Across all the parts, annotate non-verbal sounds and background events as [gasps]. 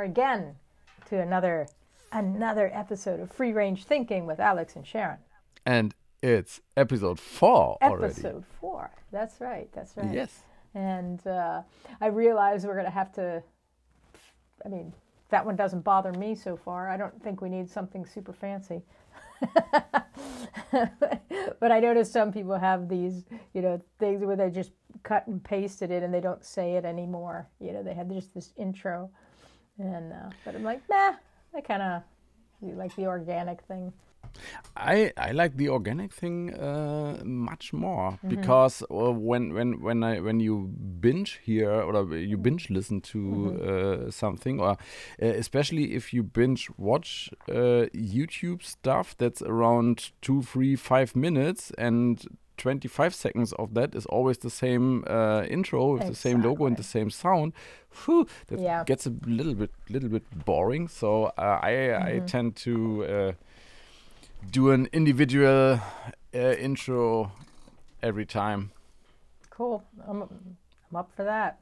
are again to another another episode of Free Range Thinking with Alex and Sharon. And it's episode four already. Episode four. That's right. That's right. Yes. And uh, I realize we're going to have to. I mean, that one doesn't bother me so far. I don't think we need something super fancy. [laughs] but I notice some people have these, you know, things where they just cut and pasted it and they don't say it anymore. You know, they have just this intro, and uh, but I'm like, nah, I kind of like the organic thing. I I like the organic thing uh, much more mm -hmm. because uh, when when when I when you binge here or you binge listen to mm -hmm. uh, something or uh, especially if you binge watch uh, YouTube stuff that's around two, three, five minutes and 25 seconds of that is always the same uh, intro with exactly. the same logo and the same sound. Whew, that yeah. gets a little bit little bit boring. So uh, I mm -hmm. I mm-hmm. tend to uh, do an individual uh, intro every time. Cool. I'm I'm up for that.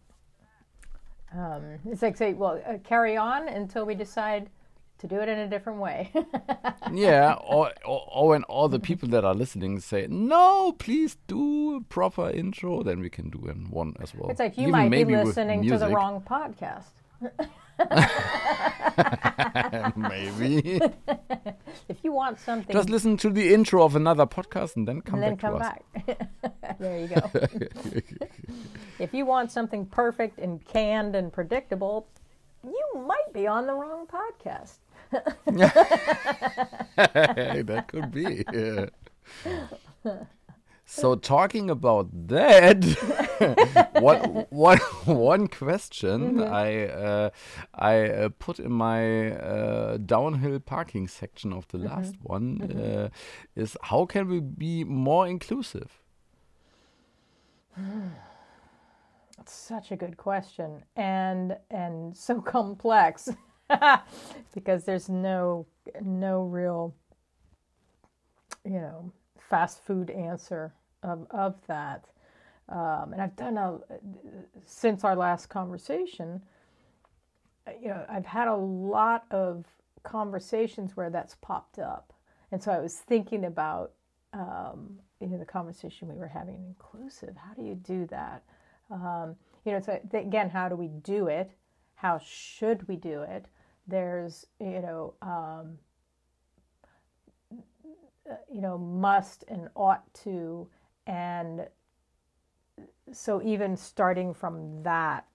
Um, it's like say, well, uh, carry on until we decide to do it in a different way. [laughs] yeah, or, or, or when all the people that are listening say, "No, please do a proper intro," then we can do in one as well. It's like you Even might be listening to the wrong podcast. [laughs] maybe. [laughs] if you want something, just listen to the intro of another podcast and then come and back. Then come back. there you go. if you want something perfect and canned and predictable, you might be on the wrong podcast. That could be. Yeah. So talking about that, [laughs] one, one, one question mm -hmm. I uh, I uh, put in my uh, downhill parking section of the mm -hmm. last one mm -hmm. is how can we be more inclusive? That's such a good question and and so complex. [laughs] because there's no no real you know fast food answer of, of that. Um, and i've done a since our last conversation you know i've had a lot of conversations where that's popped up. And so i was thinking about um, you know the conversation we were having inclusive. How do you do that? Um, you know so again how do we do it? How should we do it there's you know um, you know must and ought to and so even starting from that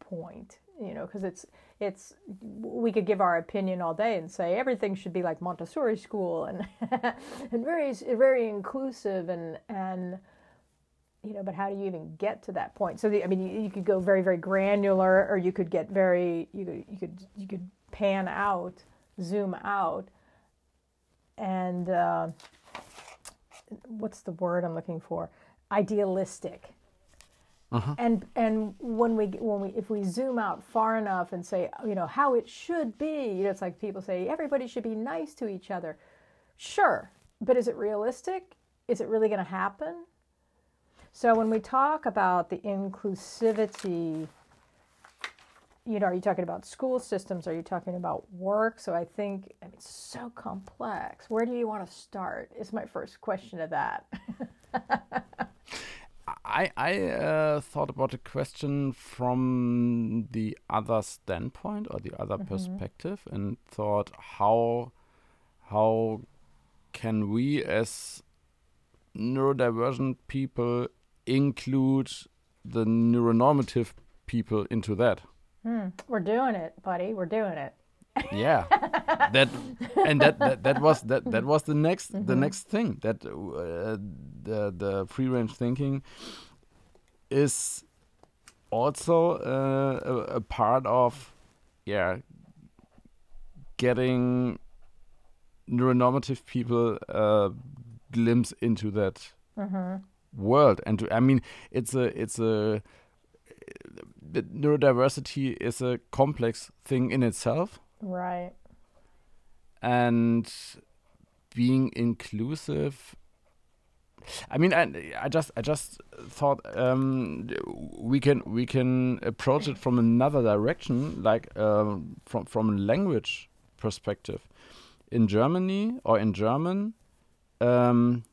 point you know because it's it's we could give our opinion all day and say everything should be like Montessori school and [laughs] and very very inclusive and and you know, but how do you even get to that point? So, the, I mean, you, you, could go very, very granular, or you could get very, you could, you could, you could pan out, zoom out, and uh, what's the word I'm looking for? Idealistic. Uh-huh. And and when we when we if we zoom out far enough and say you know how it should be, you know, it's like people say everybody should be nice to each other. Sure, but is it realistic? Is it really going to happen? So when we talk about the inclusivity, you know, are you talking about school systems? Are you talking about work? So I think I mean, it's so complex. Where do you want to start? Is my first question of that. [laughs] I I uh, thought about the question from the other standpoint or the other mm -hmm. perspective, and thought how how can we as neurodivergent people include the neuronormative people into that. Hmm. We're doing it, buddy. We're doing it. yeah, that and that, that that was that that was the next mm -hmm. the mm-hmm. next thing that uh, the the free range thinking is also uh, a, a part of yeah getting neuronormative people a glimpse into that mm -hmm world. And to, i mean it's a it's a neurodiversity is a complex thing in itself. Right. And being inclusive I mean, I, I just I just thought um, we can we can approach it from another direction, like um, from from a language perspective. In Germany or in German, um,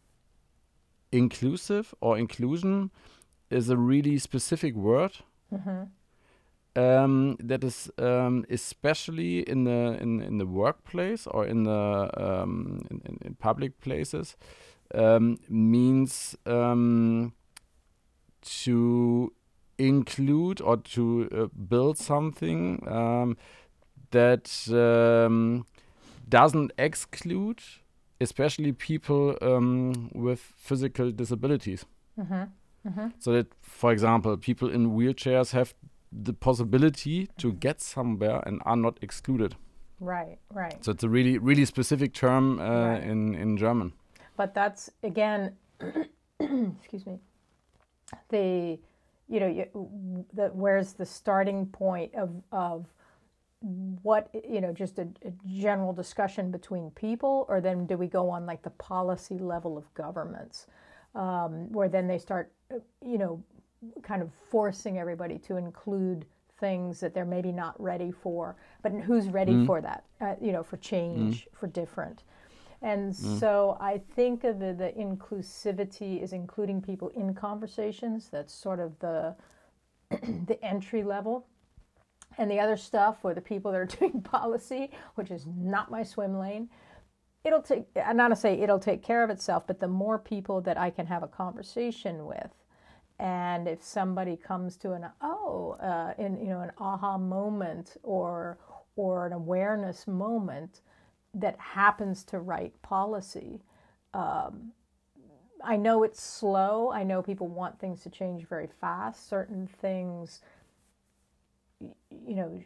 inclusive or inclusion is a really specific word. Um, that is um, especially in the in, in the workplace or in the um, in, in, in public places um, means um, to include or to uh, build something um, that um, doesn't exclude, especially people um, with physical disabilities. So that, for example, people in wheelchairs have the possibility to get somewhere and are not excluded. Right, right. So it's a really, really specific term uh, Right. in in German. but that's again [clears throat] excuse me the you know you, the, where's the starting point of of what you know just a, a general discussion between people or then do we go on like the policy level of governments um, where then they start uh, you know kind of forcing everybody to include things that they're maybe not ready for but who's ready for that uh, you know for change for different and so I think of the, the inclusivity is including people in conversations. That's sort of the [clears throat] the entry level. And the other stuff, or the people that are [laughs] doing policy, which is not my swim lane, it'll take. I'm not to say it'll take care of itself, but the more people that I can have a conversation with, and if somebody comes to an oh, uh, in you know an aha moment or or an awareness moment that happens to write policy. Um, I know it's slow. I know people want things to change very fast. Certain things, you know,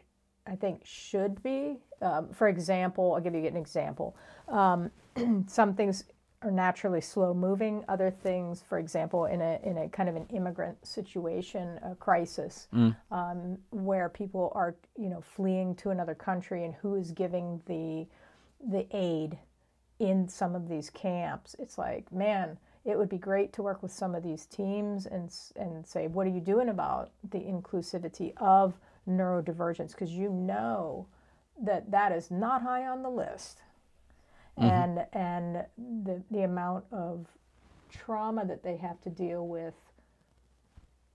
I think should be. Um, for example, I'll give you an example. Um, [clears throat] some things are naturally slow moving. Other things, for example, in a in a kind of an immigrant situation, a crisis, um, where people are you know fleeing to another country, and who is giving the the aid in some of these camps. It's like, man, it would be great to work with some of these teams and and say, what are you doing about the inclusivity of neurodivergence? Because you know that that is not high on the list, and and the the amount of trauma that they have to deal with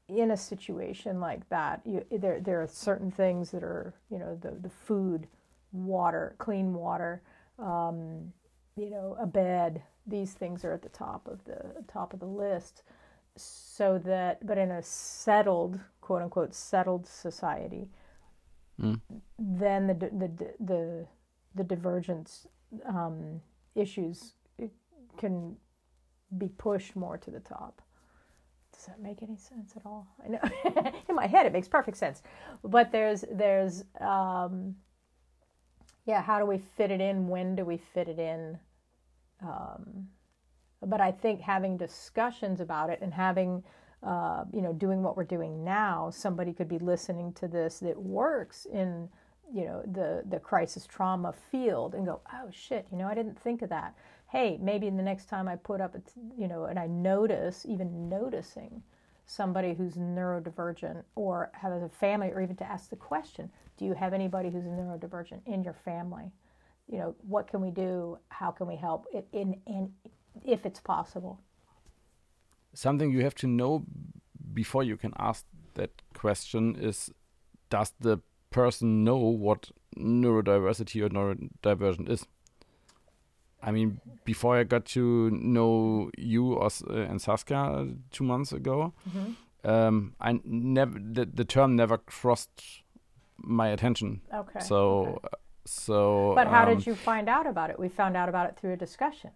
in a situation like that. You, there there are certain things that are you know the the food, water, clean water um, you know, a bed. These things are at the top of the top of the list. So that, but in a settled, quote unquote, settled society, then the the the the, the divergence um, issues can be pushed more to the top. Does that make any sense at all? I know [laughs] in my head it makes perfect sense, but there's there's um, yeah, how do we fit it in? When do we fit it in? Um, but I think having discussions about it and having, uh, you know, doing what we're doing now, somebody could be listening to this that works in, you know, the the crisis trauma field and go, oh shit, you know, I didn't think of that. Hey, maybe the next time I put up, a t- you know, and I notice, even noticing somebody who's neurodivergent or has a family, or even to ask the question, do you have anybody who's neurodivergent in your family? You know, what can we do? How can we help? In, in, in if it's possible. Something you have to know before you can ask that question is does the person know what neurodiversity or neurodivergent is? I mean, before I got to know you or, uh, and Saskia two months ago, um, I never the, the term never crossed my attention. Okay. So, okay. uh, so. But how um, did you find out about it? We found out about it through a discussion.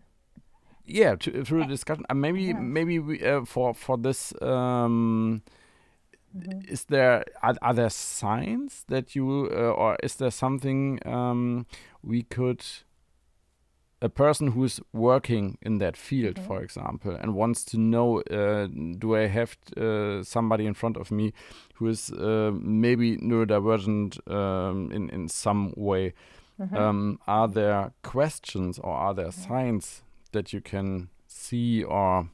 Yeah to, through the discussion. Uh, maybe maybe we, uh, for for this um is there are, are there signs that you uh, or is there something um we could a person who's working in that field for example and wants to know uh, do i have uh, somebody in front of me who is uh, maybe neurodivergent um, in in some way? Um, are there questions or are there signs that you can see or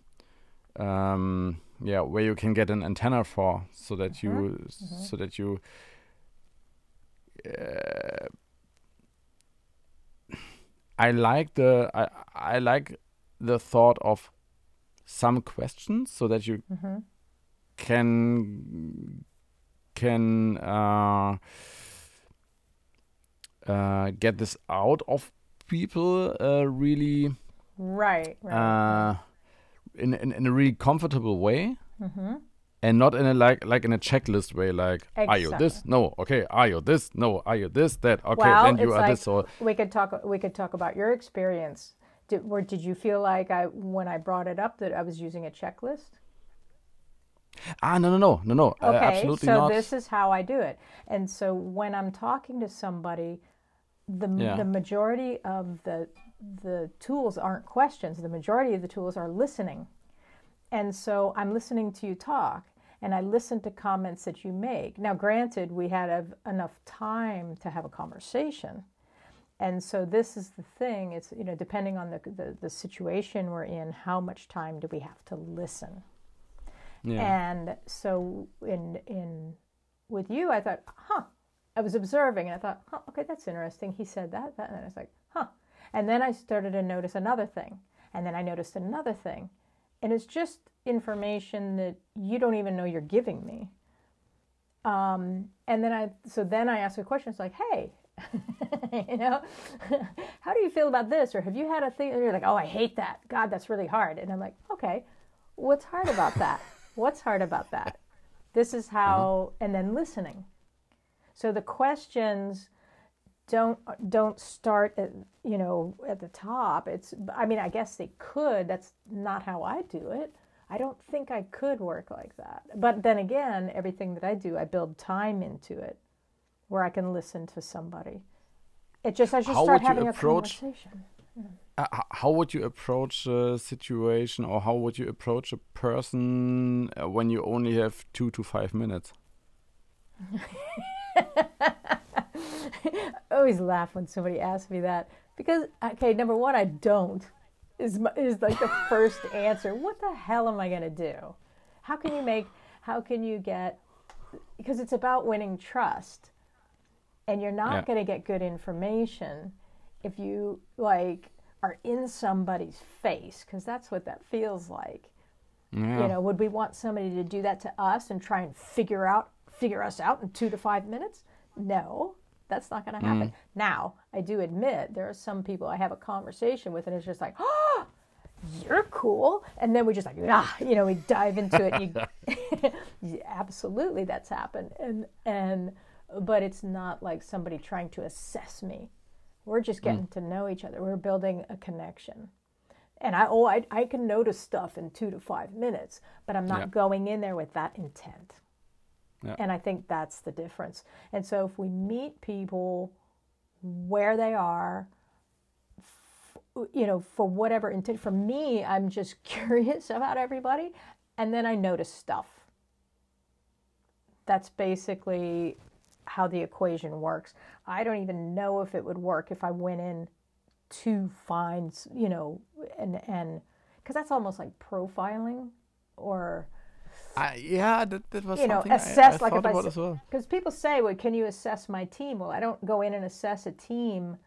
um, yeah where you can get an antenna for so that you Mhm. Mhm. so that you uh, I like the I I like the thought of some questions so that you hmm can can uh, uh, get this out of people uh, really Right. Right. uh, in, in in a really comfortable way hmm and not in a like like in a checklist way like are you this no okay are you this no are you this that okay well, then you are like this or we could talk. We could talk about your experience. Did, or did you feel like I, when I brought it up, that I was using a checklist? ah no no no no no uh, Okay, absolutely so not this is how I do it. And so when I'm talking to somebody, the Yeah. the majority of the the tools aren't questions. The majority of the tools are listening. And so I'm listening to you talk and I listen to comments that you make. Now granted, we had enough time to have a conversation. And so this is the thing, it's you know, depending on the, the the situation we're in, how much time do we have to listen? yeah And so in in with you, I thought, huh. I was observing and I thought, huh, okay, that's interesting. He said that, that, and I was like, huh. And then I started to notice another thing, and then I noticed another thing, and it's just information that you don't even know you're giving me. Um, and then I, so then I asked a question. It's like, hey, [laughs] you know, [laughs] how do you feel about this? Or have you had a thing? And you're like, oh, I hate that. God, that's really hard. And I'm like, okay, what's hard about that? What's hard about that? This is how, and then listening. So the questions don't don't start at you know at the top. It's I mean I guess they could. That's not how I do it. I don't think I could work like that. But then again, everything that I do, I build time into it, where I can listen to somebody. It just I just How start would you having approach- a conversation. uh, how would you approach a situation or how would you approach a person uh, when you only have two to five minutes [laughs] I always laugh when somebody asks me that because okay, number one, I don't is my, is like the first answer. What the hell am I going to do? How can you make? How can you get? Because it's about winning trust, and you're not Yeah. going to get good information if you like are in somebody's face because that's what that feels like. yeah You know, would we want somebody to do that to us and try and figure out figure us out in two to five minutes? No, that's not going to mm. happen. Now, I do admit there are some people I have a conversation with, and it's just like, oh, you're cool, and then we just like, ah, you know, we dive into it. You, [laughs] [laughs] Yeah, absolutely, that's happened, and and but it's not like somebody trying to assess me. We're just mm. getting to know each other. We're building a connection. And I oh I, I can notice stuff in two to five minutes, but I'm not going in there with that intent. Yeah. And I think that's the difference. And so if we meet people where they are, you know, for whatever intent, for me, I'm just [laughs] curious about everybody, and then I notice stuff. That's basically how the equation works. I don't even know if it would work if I went in to find, you know, and and because that's almost like profiling, or I, yeah that, that was you know, something I- assess I, like thought if I as well because people say, well, can you assess my team? Well, I don't go in and assess a team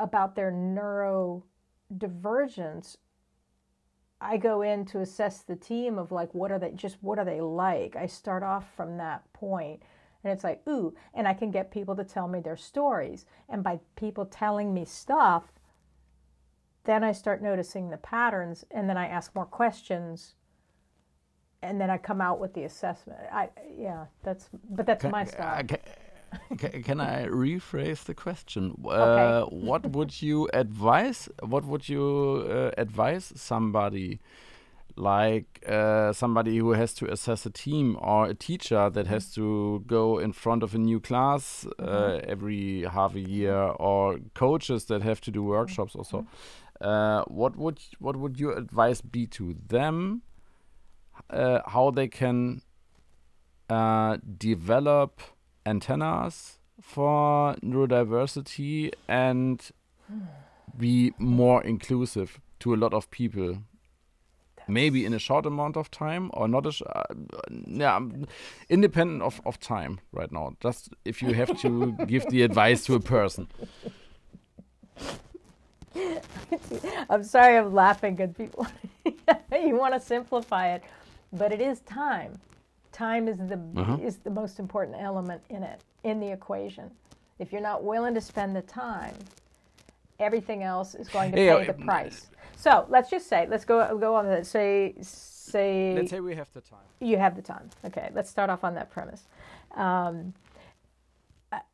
about their neurodivergence. I go in to assess the team of like what are they just what are they like. I start off from that point and it's like ooh, and I can get people to tell me their stories, and by people telling me stuff, then I start noticing the patterns, and then I ask more questions and then I come out with the assessment. I yeah, that's but that's my style. uh, ca- ca- can I rephrase the question? Uh, what would you advise? What would you uh, advise somebody, like uh, somebody who has to assess a team or a teacher that has to go in front of a new class uh, every half a year, or coaches that have to do workshops also? Uh, what would what would your advice be to them? Uh, how they can uh, develop antennas for neurodiversity and be more inclusive to a lot of people. maybe in a short amount of time or not a sh- uh, yeah independent of, of time right now. Just if you have to [laughs] give the advice to a person. [laughs] I'm sorry i'm laughing because people. [laughs] You want to simplify it but it is time time is the uh-huh. is the most important element in it in the equation if you're not willing to spend the time everything else is going to pay yeah, the price so let's just say, let's go go on that. Say say. Let's say we have the time. You have the time. Okay, let's start off on that premise. Um,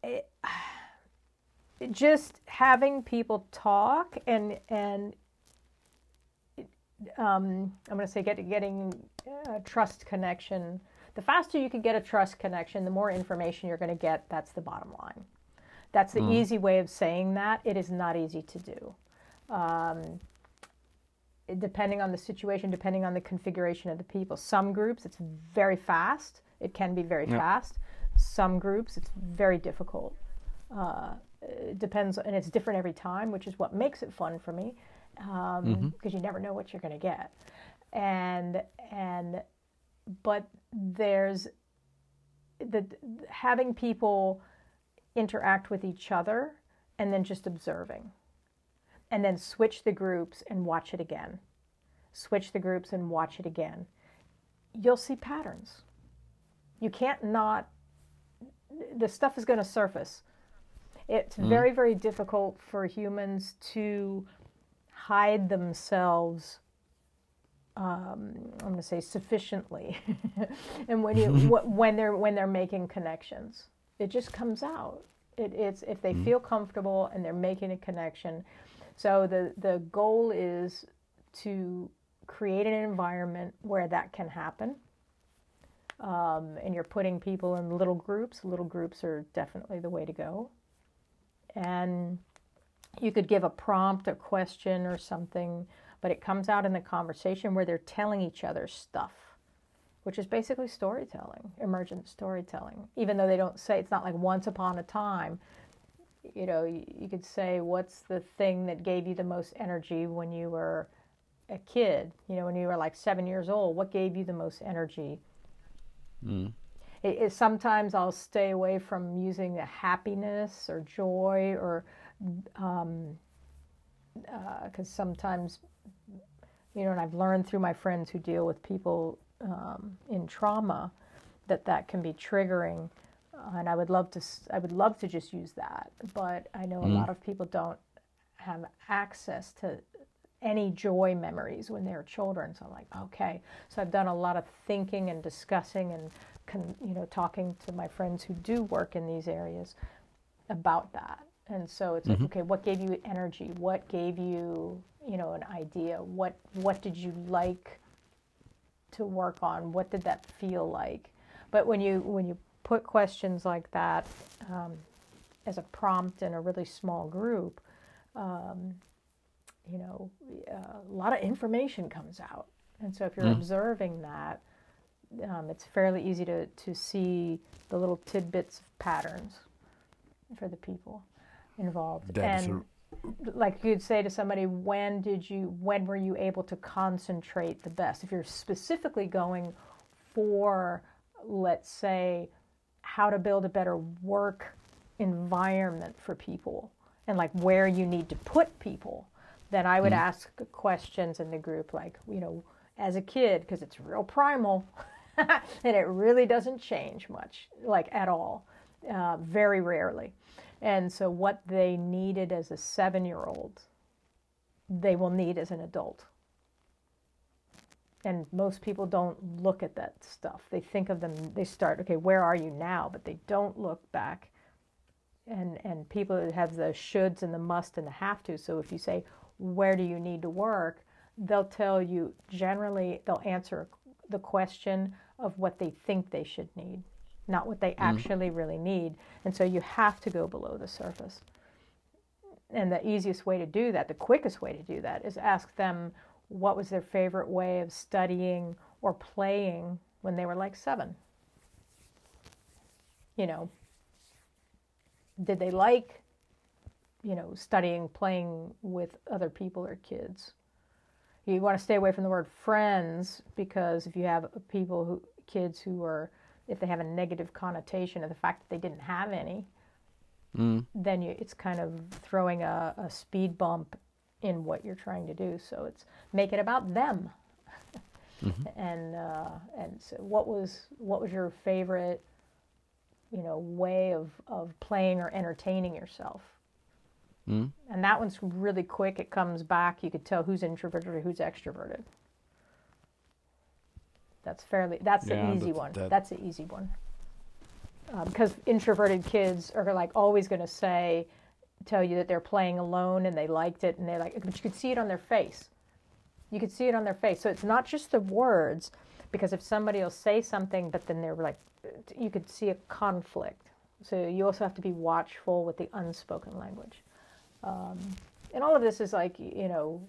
it, [sighs] just having people talk and and um, I'm going to say get, getting a trust connection. The faster you can get a trust connection, the more information you're going to get. That's the bottom line. That's the mm. easy way of saying that. It is not easy to do. Um, depending on the situation, depending on the configuration of the people. Some groups, it's very fast. It can be very yeah. fast. Some groups, it's very difficult. Uh, it depends, and it's different every time, which is what makes it fun for me, because um, mm-hmm. you never know what you're going to get. And and but there's the having people interact with each other and then just observing and then switch the groups and watch it again. Switch the groups and watch it again. You'll see patterns. You can't not, the stuff is going to surface. It's mm. very, very difficult for humans to hide themselves. Um, I'm going to say sufficiently, [laughs] and when you when they're when they're making connections, it just comes out. It, it's if they mm. feel comfortable and they're making a connection, so the, the goal is to create an environment where that can happen. Um, and you're putting people in little groups. Little groups are definitely the way to go. And you could give a prompt, a question, or something, but it comes out in the conversation where they're telling each other stuff, which is basically storytelling, emergent storytelling. Even though they don't say it's not like once upon a time, you know, you, could say, what's the thing that gave you the most energy when you were a kid? You know, when you were like seven years old, what gave you the most energy? Mm. It, it, sometimes I'll stay away from using the happiness or joy or um, uh, sometimes you know and i've learned through my friends who deal with people um, in trauma that that can be triggering and I would love to I would love to just use that, but I know mm. a lot of people don't have access to any joy memories when they're children. So I'm like, okay. So I've done a lot of thinking and discussing and con, you know talking to my friends who do work in these areas about that. And so it's mm-hmm. like, okay, what gave you energy? What gave you you know an idea? What what did you like to work on? What did that feel like? But when you when you put questions like that um, as a prompt in a really small group, um, you know, uh, a lot of information comes out. And so if you're mm. observing that, um, it's fairly easy to, to see the little tidbits of patterns for the people involved. That and like you'd say to somebody, when did you, when were you able to concentrate the best? If you're specifically going for, let's say, how to build a better work environment for people and like where you need to put people, then I would mm ask questions in the group like, you know, as a kid, because it's real primal [laughs] and it really doesn't change much, like at all, uh, very rarely. And so, what they needed as a seven year old, they will need as an adult and most people don't look at that stuff. They think of them, they start, okay, where are you now? But they don't look back. And, and people have the shoulds and the must and the have to. So if you say, where do you need to work? They'll tell you, generally, they'll answer the question of what they think they should need, not what they mm-hmm. actually really need. And so you have to go below the surface. And the easiest way to do that, the quickest way to do that, is ask them what was their favorite way of studying or playing when they were like seven. You know, did they like, you know, studying, playing with other people or kids? You want to stay away from the word friends because if you have people who kids who are if they have a negative connotation of the fact that they didn't have any, Mm. then you, it's kind of throwing a, a speed bump in what you're trying to do. So it's make it about them. [laughs] and uh, and so what was what was your favorite, you know, way of of playing or entertaining yourself? Mm. And that one's really quick. It comes back. You could tell who's introverted or who's extroverted. That's fairly. That's the Yeah, easy one. that- That's the easy one. Because introverted kids are like always going to say, tell you that they're playing alone and they liked it and they like, but you could see it on their face. You could see it on their face. So it's not just the words, because if somebody will say something, but then they're like, you could see a conflict. So you also have to be watchful with the unspoken language. Um, and all of this is like, you know,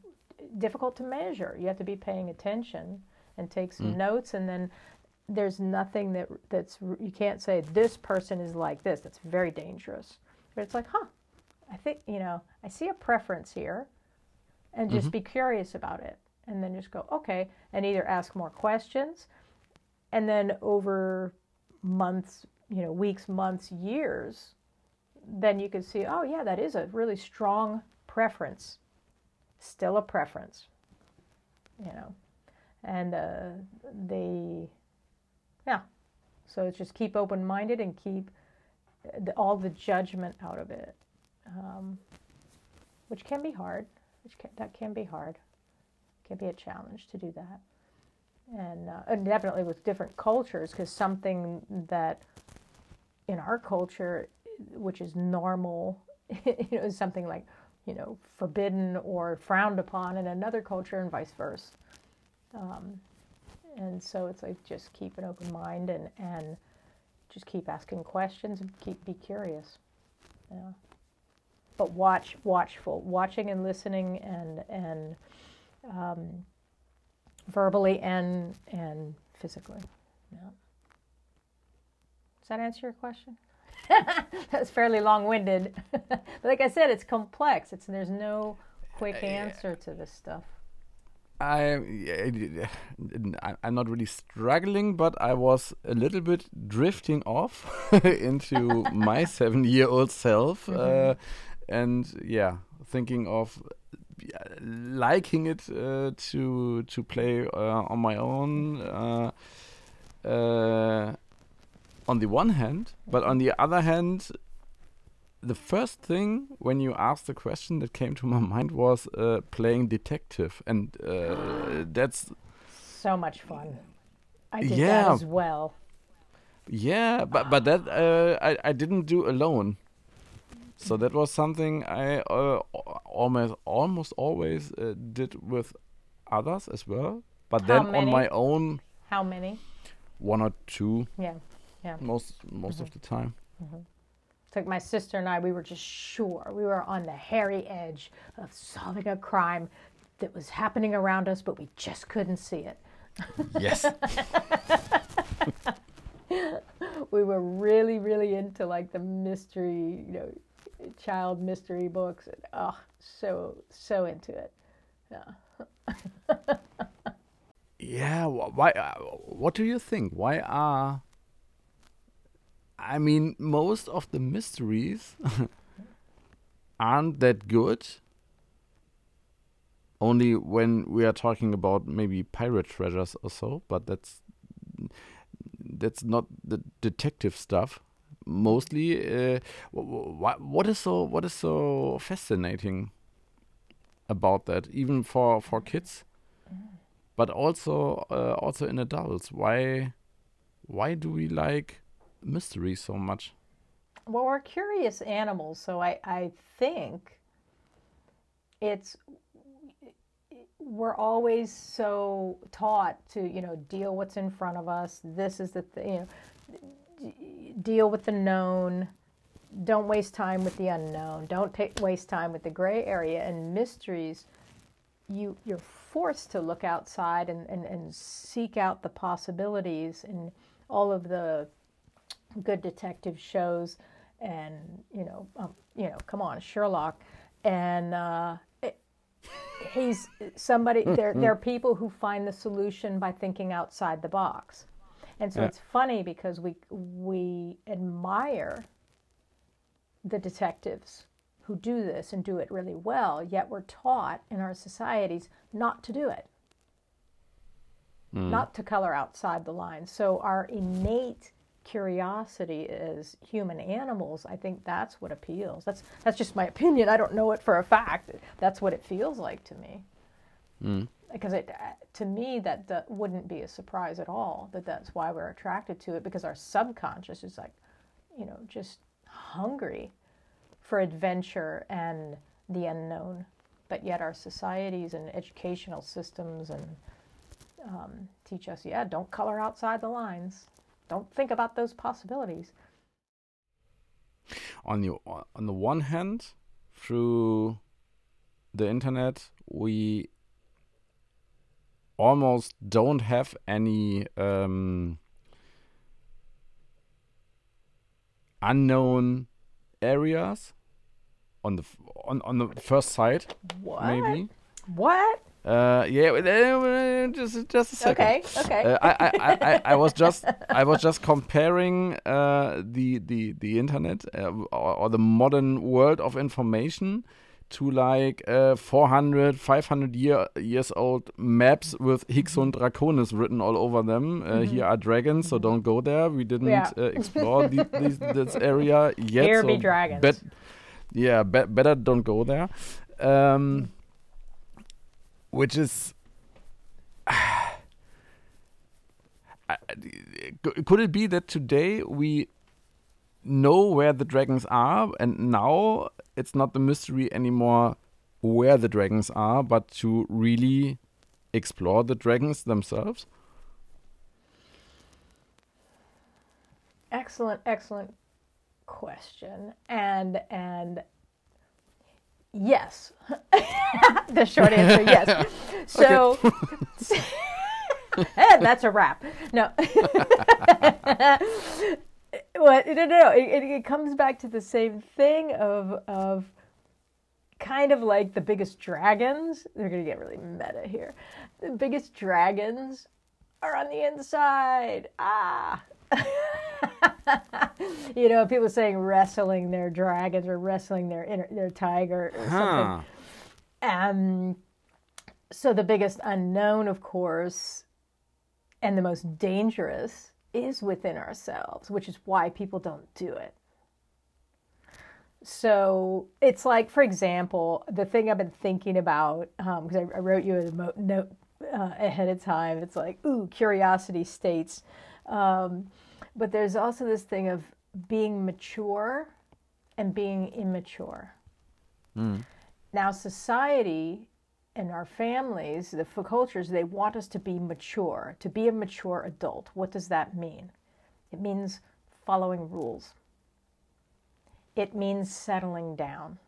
difficult to measure. You have to be paying attention and take some mm. notes, and then there's nothing that that's you can't say this person is like this. That's very dangerous. But it's like, huh, I think you know, I see a preference here, and just mm-hmm. be curious about it, and then just go okay, and either ask more questions, and then over months, you know, weeks, months, years, then you can see, oh yeah, that is a really strong preference, still a preference, you know, and uh, they, yeah, so it's just keep open minded and keep the, all the judgment out of it, um, which can be hard. Which can, that can be hard. Can be a challenge to do that, and, uh, and definitely with different cultures, because something that in our culture, which is normal, [laughs] you know, is something like you know forbidden or frowned upon in another culture, and vice versa. Um, and so it's like just keep an open mind and and just keep asking questions and keep be curious. Yeah. But watch, watchful, watching and listening and and um, verbally and and physically. Yeah. Does that answer your question? [laughs] That's fairly long-winded. [laughs] but like I said, it's complex. It's there's no quick answer to this stuff. I, I'm not really struggling, but I was a little bit drifting off [laughs] into my [laughs] seven-year-old self, uh, and yeah, thinking of liking it uh, to to play uh, on my own. Uh, uh, on the one hand, but on the other hand, the first thing when you asked the question that came to my mind was uh, playing detective, and uh, [gasps] that's So much fun. I did that as well. yeah, but but that uh, I I didn't do alone. So that was something I uh, almost almost always uh, did with others as well. But How then on my own, How many? one or two Yeah. Yeah. most most of the time. It's like my sister and I, we were just sure. We were on the hairy edge of solving a crime that was happening around us, but we just couldn't see it. Yes. [laughs] We were really, really into like the mystery, you know, child mystery books. And, oh, so, so into it. Yeah. [laughs] Yeah, why? Uh, what do you think? Why are? I mean, most of the mysteries [laughs] aren't that good. Only when we are talking about maybe pirate treasures or so, but that's that's not the detective stuff. Mostly, uh, what is so what is so fascinating about that, even for for kids? but also uh, also in adults. Why why do we like mystery so much? Well, we're curious animals, so I, I think it's we're always so taught to you know deal what's in front of us. This is the th- you know deal with the known. Don't waste time with the unknown. Don't take waste time with the gray area and mysteries. You you're forced to look outside and, and, and seek out the possibilities and all of the good detective shows and you know um, you know come on Sherlock. And uh, it, he's somebody there there are people who find the solution by thinking outside the box. And so Yeah. it's funny because we we admire the detectives who do this and do it really well yet we're taught in our societies not to do it. Not to color outside the lines. So our innate curiosity as human animals i think that's what appeals. That's that's just my opinion. I don't know it for a fact. That's what it feels like to me. Because it to me that, that wouldn't be a surprise at all that that's why we're attracted to it because our subconscious is like you know just hungry for adventure and the unknown. But yet our societies and educational systems and um, teach us yeah don't color outside the lines don't think about those possibilities. On the on the one hand, through the internet, we almost don't have any um, unknown areas on the on on the first sight, what? maybe. what Uh, yeah, uh, just just a second. okay okay Uh, I, I, I, I, I was just I was just comparing uh, the the the internet uh, or, or the modern world of information to like uh, 400 500 year, years old maps with Hic sunt Dracones written all over them. Uh, Here are dragons, so don't go there. We didn't Yeah. uh, explore the, [laughs] these, this area yet. Here so be dragons. bet- yeah, be- better don't go there. Um, which is [sighs] could it be that today we know where the dragons are and now it's not the mystery anymore where the dragons are but to really explore the dragons themselves? Excellent excellent question. And and yes. [laughs] The short answer yes. [laughs] So and [laughs] that's a wrap. No. What no no no. It, it, it comes back to the same thing of of kind of like the biggest dragons. They're gonna get really meta here. The biggest dragons are on the inside. Ah [laughs] you know, people saying wrestling their dragons or wrestling their inner, their tiger or something. Um, so the biggest unknown, of course, and the most dangerous is within ourselves, which is why people don't do it. So it's like, for example, the thing I've been thinking about, because I, I wrote you a mo- note uh, ahead of time. It's like, ooh, curiosity states. Um, but there's also this thing of being mature and being immature. Now, society and our families, the cultures, they want us to be mature, to be a mature adult. What does that mean? It means following rules. It means settling down.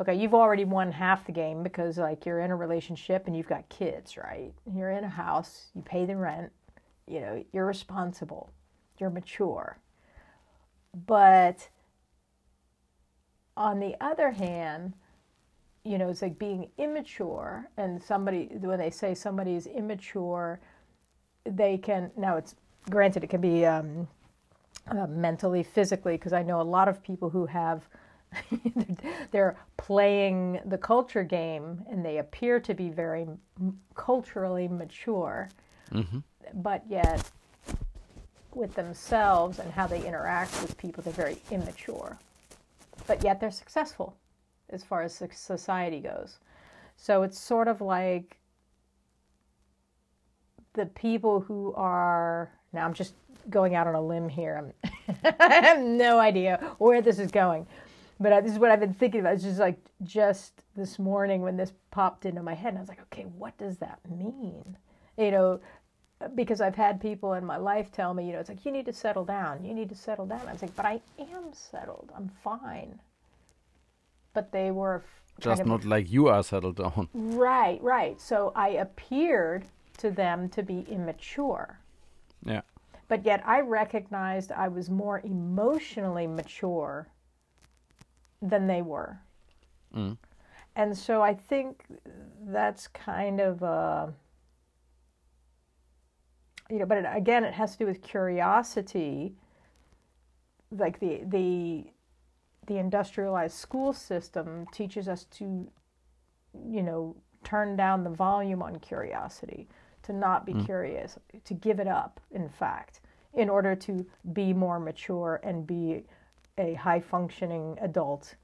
Okay, you've already won half the game because like you're in a relationship and you've got kids, right? You're in a house, you pay the rent, you know, you're responsible, you're mature. But on the other hand, you know, it's like being immature, and somebody, when they say somebody is immature, they can, now it's granted, it can be um, uh, mentally, physically, because I know a lot of people who have, [laughs] they're playing the culture game and they appear to be very culturally mature, but yet with themselves and how they interact with people, they're very immature. But yet they're successful as far as society goes. So it's sort of like the people who are now I'm just going out on a limb here. [laughs] I have no idea where this is going, but I, this is what I've been thinking about. It's just like just this morning when this popped into my head, and I was like, okay, what does that mean? You know, because I've had people in my life tell me, you know, it's like you need to settle down. You need to settle down. I was like, but I am settled. I'm fine. But they were just of- not like you are settled down [laughs] Right, right. So I appeared to them to be immature. yeah But yet I recognized I was more emotionally mature than they were. Mm. and so I think that's kind of a, you know, but it, again, it has to do with curiosity. Like the the the industrialized school system teaches us to, you know, turn down the volume on curiosity, to not be mm. curious, to give it up. In fact, in order to be more mature and be a high functioning adult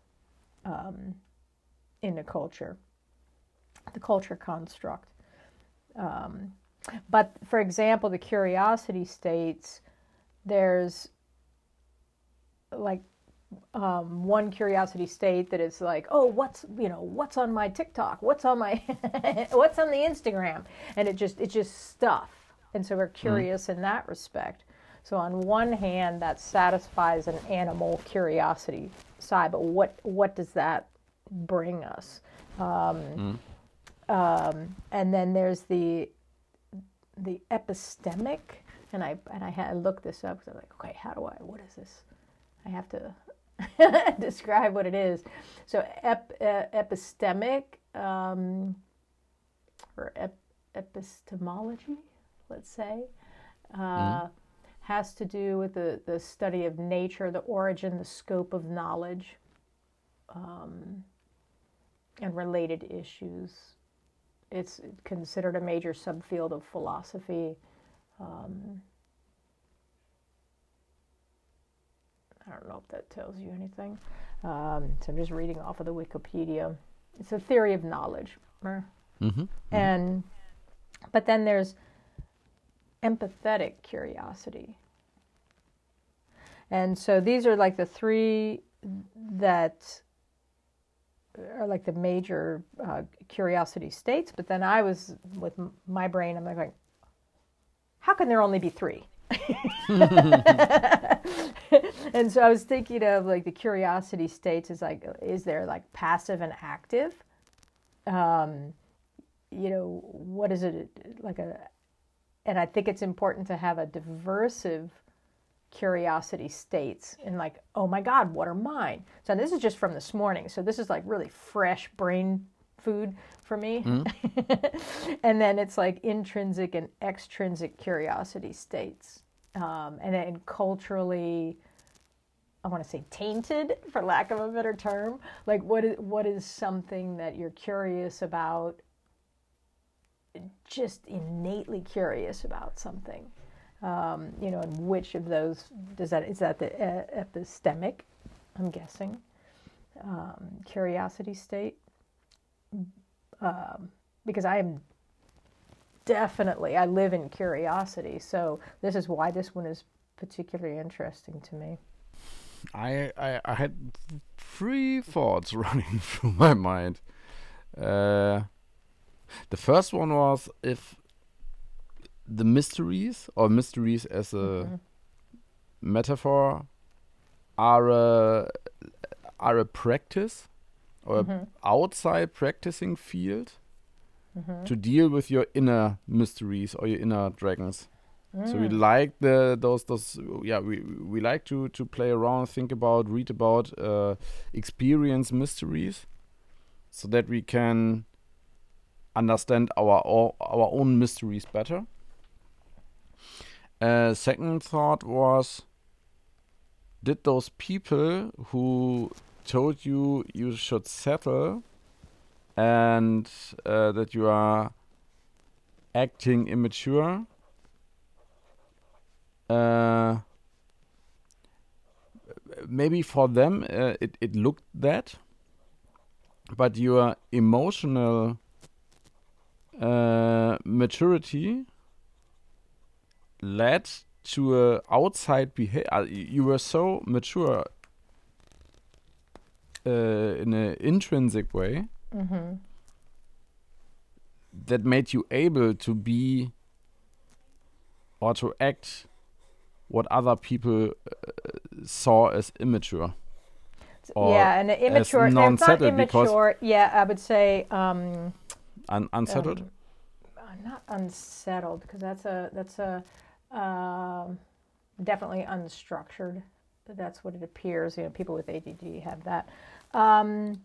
um, in the culture, the culture construct. Um, but for example, the curiosity states, there's like um, one curiosity state that is like, oh, what's you know, what's on my TikTok? What's on my [laughs] what's on the Instagram? And it just it's just stuff. And so we're mm-hmm. curious mm. in that respect. So on one hand, that satisfies an animal curiosity side, but what what does that bring us? Um, mm. um, and then there's the the epistemic, and I and I had to look this up because I'm like, okay, how do I? What is this? I have to [laughs] describe what it is. So ep, uh, epistemic um, or ep, epistemology, let's say. Uh, mm has to do with the, the study of nature, the origin, the scope of knowledge, um, and related issues. It's considered a major subfield of philosophy. Um, I don't know if that tells you anything. Um, so I'm just reading off of the Wikipedia. It's a theory of knowledge. Mm-hmm, mm-hmm. And but then there's empathetic curiosity. And so these are like the three that are like the major uh, curiosity states. But then I was with my brain, I'm like, going, how can there only be three? [laughs] and so I was thinking of like the curiosity states is like, is there like passive and active? Um, you know, what is it like a and I think it's important to have a diversive curiosity states and like, oh my God, what are mine? So this is just from this morning. So this is like really fresh brain food for me. Mm-hmm. [laughs] and then it's like intrinsic and extrinsic curiosity states. Um, and then culturally, I want to say tainted, for lack of a better term. Like, what is what is something that you're curious about just innately curious about something. Um, you know, and which of those does that is that the epistemic? I'm guessing um, curiosity state, um, because I am definitely I live in curiosity. So this is why this one is particularly interesting to me. I I, I had three thoughts [laughs] running through my mind. Uh, the first one was if the mysteries or mysteries as a mm -hmm. metaphor are a are a practice or mm -hmm. outside practicing field mm -hmm. to deal with your inner mysteries or your inner dragons. Mm. So we mm. like the those those yeah we we like to to play around, think about, read about, uh, experience mysteries, so that we can understand our our own mysteries better. Uh, second thought was, did those people who told you you should settle and uh, that you are acting immature uh, maybe for them uh, it, it looked that but your emotional uh, maturity led to a outside behavior. Uh, you were so mature uh, in an intrinsic way mm-hmm. that made you able to be or to act what other people uh, saw as immature. yeah, and immature. non-settled not immature. Yeah, I would say. Um, Un- unsettled. Um, uh, not unsettled because that's a that's a uh, definitely unstructured. That's what it appears. You know, people with ADD have that. Um,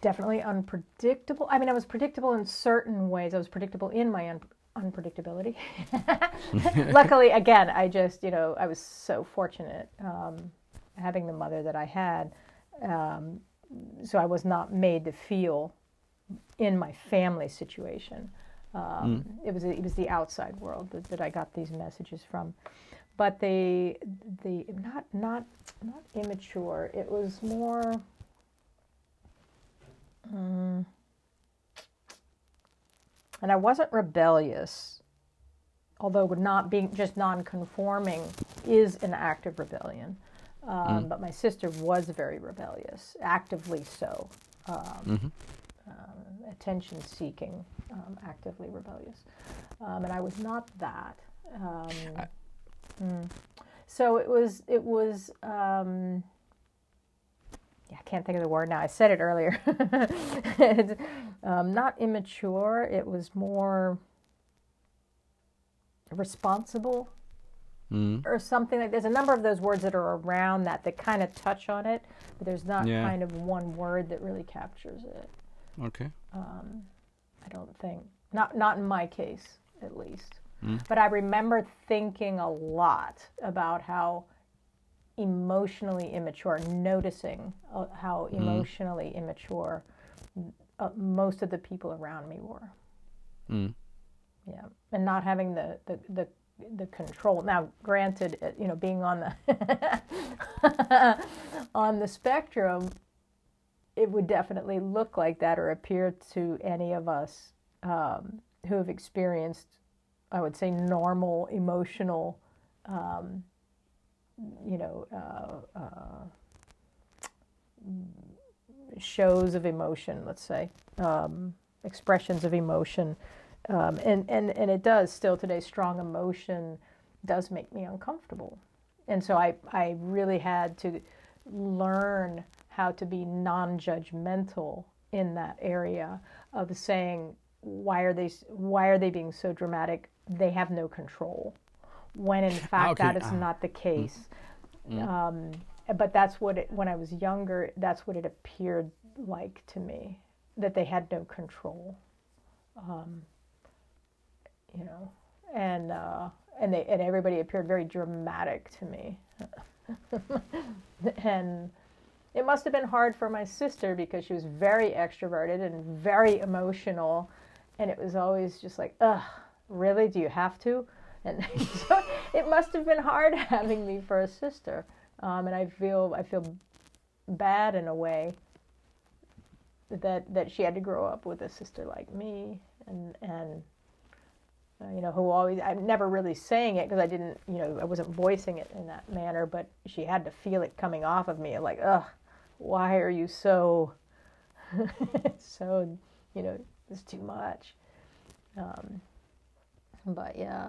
definitely unpredictable. I mean, I was predictable in certain ways. I was predictable in my un- unpredictability. [laughs] [laughs] Luckily, again, I just, you know, I was so fortunate um, having the mother that I had. Um, so I was not made to feel in my family situation. Um, mm. It was it was the outside world that, that I got these messages from, but the the not not not immature. It was more. Um, and I wasn't rebellious, although not being just non-conforming is an act of rebellion. Um, mm. But my sister was very rebellious, actively so. Um, mm-hmm. uh, attention seeking, um, actively rebellious. Um, and I was not that. Um, I... Mm. So it was, it was, um, yeah, I can't think of the word now. I said it earlier. it's, [laughs] not immature, it was more responsible mm. or something like there's a number of those words that are around that that kind of touch on it but there's not yeah. kind of one word that really captures it okay um, i don't think not not in my case at least mm. but i remember thinking a lot about how emotionally immature noticing uh, how mm. emotionally immature uh, most of the people around me were mm. yeah and not having the, the, the the control. Now, granted, uh, you know, being on the [laughs] on the spectrum, it would definitely look like that or appear to any of us um, who have experienced, I would say, normal emotional, um, you know, uh, uh, shows of emotion. Let's say um, expressions of emotion um, and, and, and it does still today, strong emotion does make me uncomfortable. And so I, I really had to learn how to be non judgmental in that area of saying, why are they, why are they being so dramatic? They have no control. When in fact, okay. that is uh, not the case. Mm. Um, but that's what it, when I was younger, that's what it appeared like to me, that they had no control. Um, you know, and uh, and they and everybody appeared very dramatic to me, [laughs] and it must have been hard for my sister because she was very extroverted and very emotional, and it was always just like, ugh, really? Do you have to? [laughs] And so it must have been hard [laughs] having me for a sister, um, and I feel I feel bad in a way that that she had to grow up with a sister like me and and uh, you know, who always, I'm never really saying it because I didn't, you know, I wasn't voicing it in that manner, but she had to feel it coming off of me like, ugh, why are you so, [laughs] so, you know, it's too much. Um, but yeah,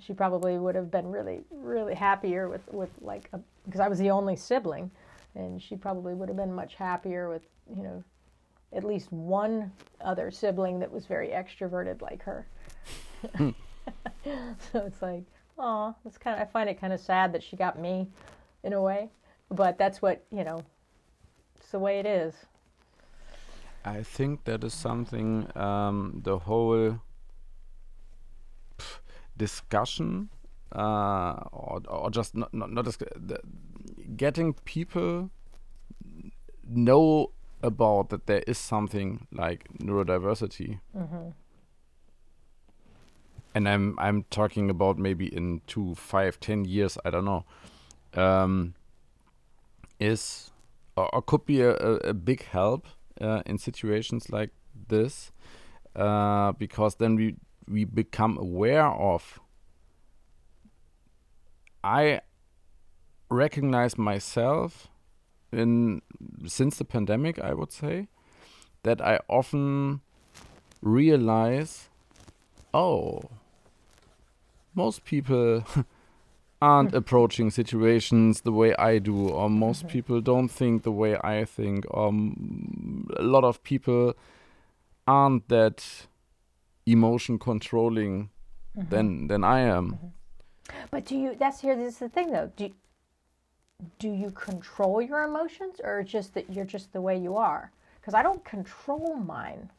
she probably would have been really, really happier with, with like, because I was the only sibling, and she probably would have been much happier with, you know, at least one other sibling that was very extroverted like her. Hmm. [laughs] so it's like, oh, it's kind of. I find it kind of sad that she got me, in a way, but that's what you know. It's the way it is. I think that is something um, the whole discussion uh, or, or just not not, not getting people know about that there is something like neurodiversity. Mm-hmm. And I'm I'm talking about maybe in two, five, ten years, I don't know. Um, is or, or, could be a, a, a big help uh, in situations like this, uh, because then we we become aware of. I recognize myself in since the pandemic, I would say, that I often realize, oh, most people [laughs] aren't approaching situations the way I do, or most mm-hmm. people don't think the way I think, or a lot of people aren't that emotion controlling mm-hmm. than than I am. Mm-hmm. But do you? That's here. This is the thing, though. Do you, do you control your emotions or just that you're just the way you are? Because I don't control mine.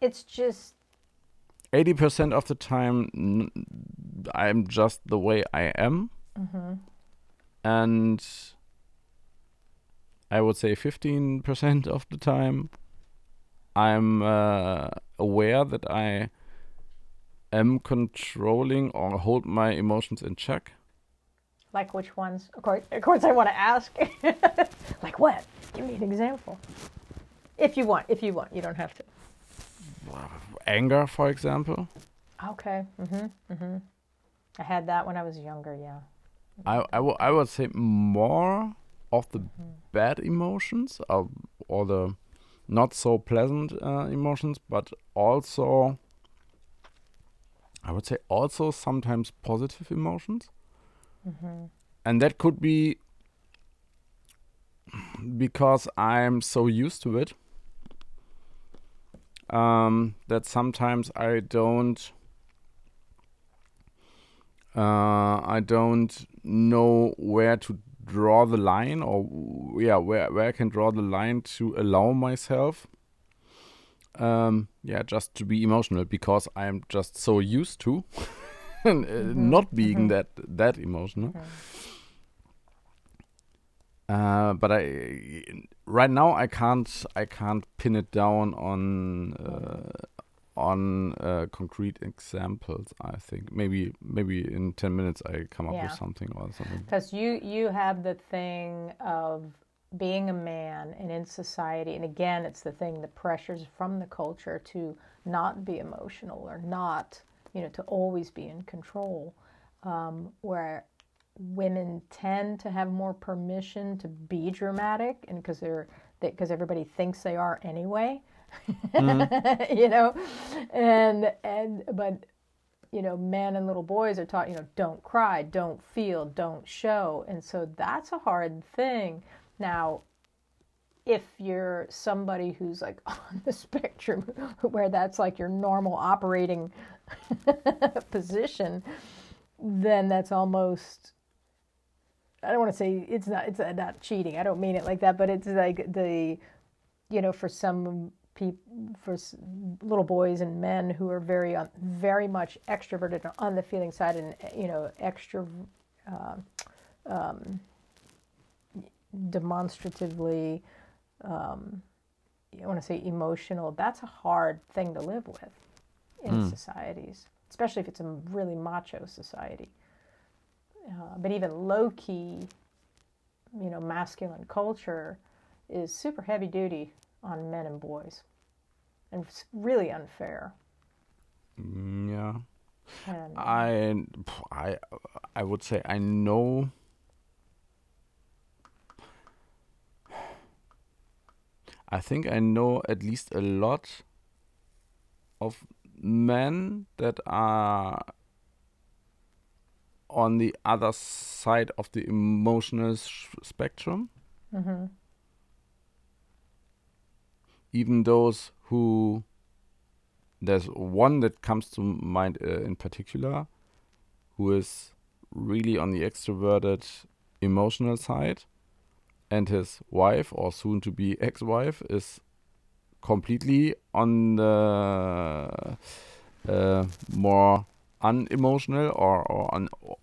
It's just 80% of the time n- i'm just the way i am and i would say 15% of the time i'm uh, aware that i am controlling or hold my emotions in check like which ones. Of course, of course I want to ask. [laughs] like what? Give me an example. If you want, if you want, you don't have to. anger for example Okay. Mhm. Mhm. I had that when I was younger. Yeah. I, I, w- I would say more of the bad emotions or, or the not so pleasant uh, emotions, but also, I would say also sometimes positive emotions. And that could be because I'm so used to it um, that sometimes I don't uh, I don't know where to draw the line or yeah where where I can draw the line to allow myself. Um, yeah just to be emotional because I'm just so used to [laughs] uh, not being that that emotional. Uh, but I right now I can't I can't pin it down on uh, on uh, concrete examples. I think maybe maybe in ten minutes I come up Yeah. with something or something. Because you you have the thing of being a man and in society, and again, it's the thing, the pressures from the culture to not be emotional or not, you know, to always be in control. Um, where women tend to have more permission to be dramatic, and because they're because everybody thinks they are anyway, Mm-hmm. [laughs] you know, and and but you know, men and little boys are taught, you know, don't cry, don't feel, don't show. And so that's a hard thing. Now, if you're somebody who's like [laughs] on the spectrum [laughs] where that's like your normal operating position, then that's almost I don't want to say it's not it's not cheating. I don't mean it like that, but it's like the you know, for some people, for little boys and men who are very, um, very much extroverted on the feeling side, and you know, extra, uh, um, demonstratively, um, I want to say emotional. That's a hard thing to live with in societies, especially if it's a really macho society. Uh, but even low key, you know, masculine culture is super heavy duty on men and boys and it's really unfair Mm, yeah, and I I I would say I know. [sighs] I think I know at least a lot of men that are on the other side of the emotional sh- spectrum. Even those who there's one that comes to mind uh, in particular who is really on the extroverted emotional side and his wife or soon to be ex-wife is completely on the uh, more unemotional or, or on or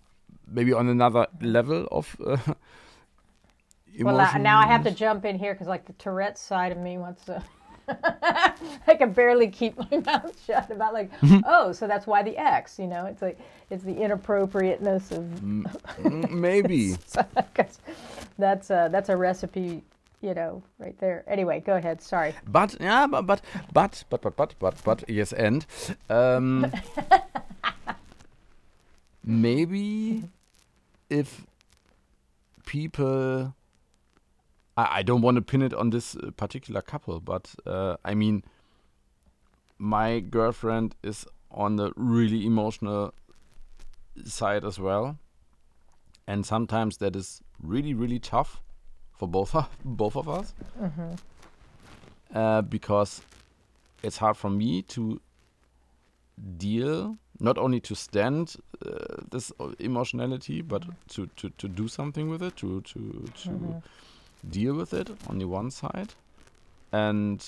maybe on another level of uh, well now, now i have to jump in here because like the tourette's side of me wants to [laughs] I can barely keep my [laughs] mouth shut about like, [laughs] oh, so that's why the X. You know, it's like it's the inappropriateness of maybe. that's a, that's a recipe, you know, right there. Anyway, go ahead. Sorry. But yeah, but but but but but but but, but yes, and um, maybe if people I, I don't want to pin it on this uh, particular couple, but uh, I mean, my girlfriend is on the really emotional side as well, and sometimes that is really really tough for both of, both of us. Uh, because it's hard for me to deal not only to stand uh, this emotionality, but to, to, to do something with it, to to to Mhm. Deal with it on the one side, and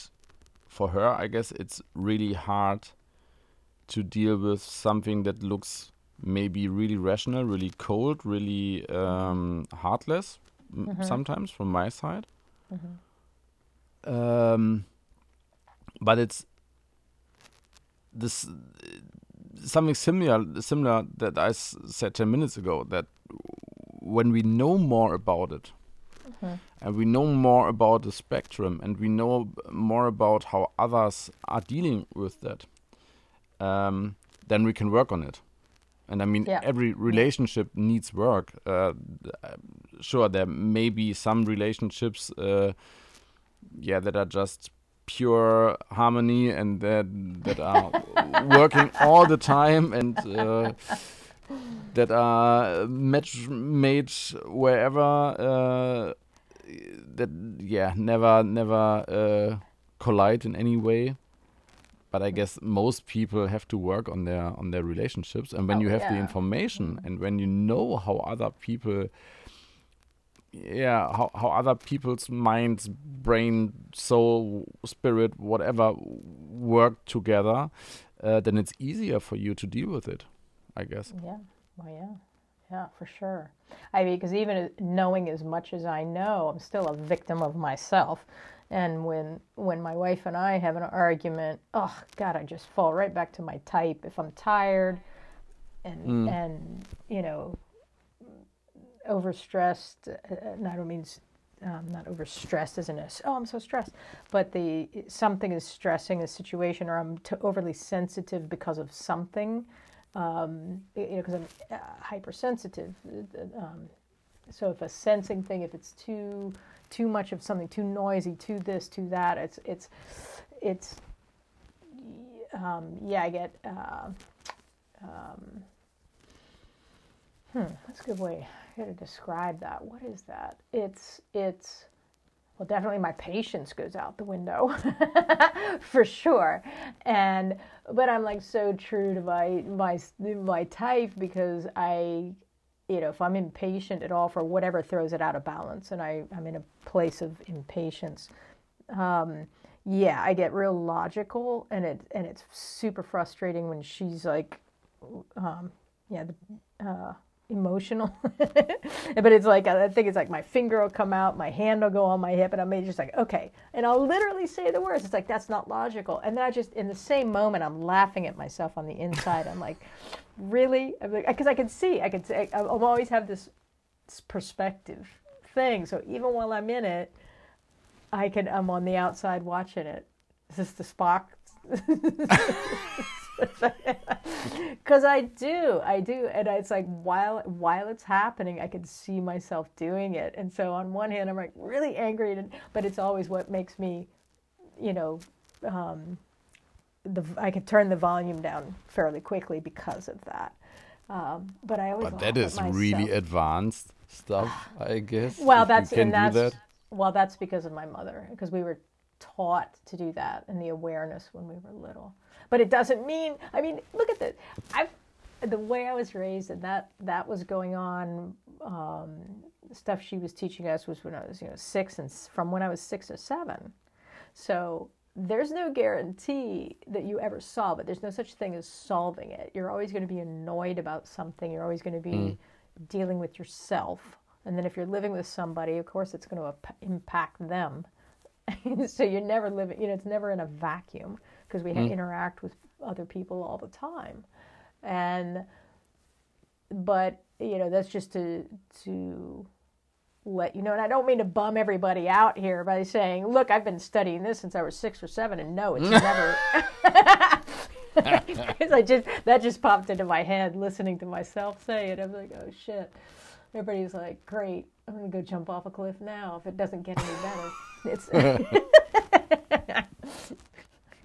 for her, I guess it's really hard to deal with something that looks maybe really rational, really cold, really um, heartless. m- Mhm. Sometimes from my side. Mhm. Um, but it's this something similar similar that I s- said 10 minutes ago that when we know more about it Mhm. and we know more about the spectrum and we know b- more about how others are dealing with that um, then we can work on it and i mean Yeah. every relationship needs work uh, th- uh, sure there may be some relationships uh, yeah that are just pure harmony and that that are [laughs] working all the time and uh, that are match made wherever uh, that yeah never never uh, collide in any way. But i guess most people have to work on their on their relationships. And when Oh, you have the yeah. information and when you know how other people yeah how, how other people's minds brain soul spirit whatever work together uh, then it's easier for you to deal with it i guess Yeah. Well, yeah. Yeah, for sure. I mean, because even knowing as much as I know, I'm still a victim of myself. And when when my wife and I have an argument, oh God, I just fall right back to my type. If I'm tired, and Mm. and you know, overstressed. Uh, and I don't mean um, not overstressed as in a s- oh I'm so stressed, but the something is stressing a situation, or I'm t- overly sensitive because of something. Um, you know, because I'm uh, hypersensitive. uh, uh, Um, so if a sensing thing, if it's too too much of something, too noisy, too this, too that, it's it's it's um, yeah, I get. Uh, um, hmm, that's a good way gotta describe that. What is that? It's it's well, definitely my patience goes out the window [laughs] for sure. And but I'm like so true to my my my type because I you know, if I'm impatient at all for whatever throws it out of balance and I, I'm in a place of impatience, um, yeah, I get real logical and it and it's super frustrating when she's like um, yeah, the, uh, emotional. [laughs] but it's like I think it's like my finger will come out, my hand will go on my hip, and I'm just like, okay, and I'll literally say the words. It's like that's not logical, and then I just in the same moment I'm laughing at myself on the inside. I'm like, [laughs] really? Because I can see, I can see, I, I'll always have this perspective thing. So even while I'm in it, I can. I'm on the outside watching it. Is this the Spock? [laughs] [laughs] because I do, I do, and it's like while while it's happening, I can see myself doing it, and so on one hand, I'm like really angry, and, but it's always what makes me, you know, um, the I can turn the volume down fairly quickly because of that. Um, but I always but that is really advanced stuff i guess [sighs] well that's and that's that well that's because of my mother because we were taught to do that and the awareness when we were little but it doesn't mean i mean look at this i've the way i was raised and that that was going on um, stuff she was teaching us was when i was you know six and from when i was six or seven so there's no guarantee that you ever solve it. There's no such thing as solving it. You're always going to be annoyed about something. You're always going to be dealing with yourself. And then if you're living with somebody, of course, it's going to impact them. [laughs] so you're never living, you know, it's never in a vacuum because we ha- mm. interact with other people all the time. And, but, you know, that's just to, to, let you know. And I don't mean to bum everybody out here by saying, look, I've been studying this since I was six or seven, and no, it's [laughs] never. [laughs] Because I just that just popped into my head listening to myself say it. I'm like, oh shit. Everybody's like, great. I'm gonna go jump off a cliff now if it doesn't get any better. It's [laughs]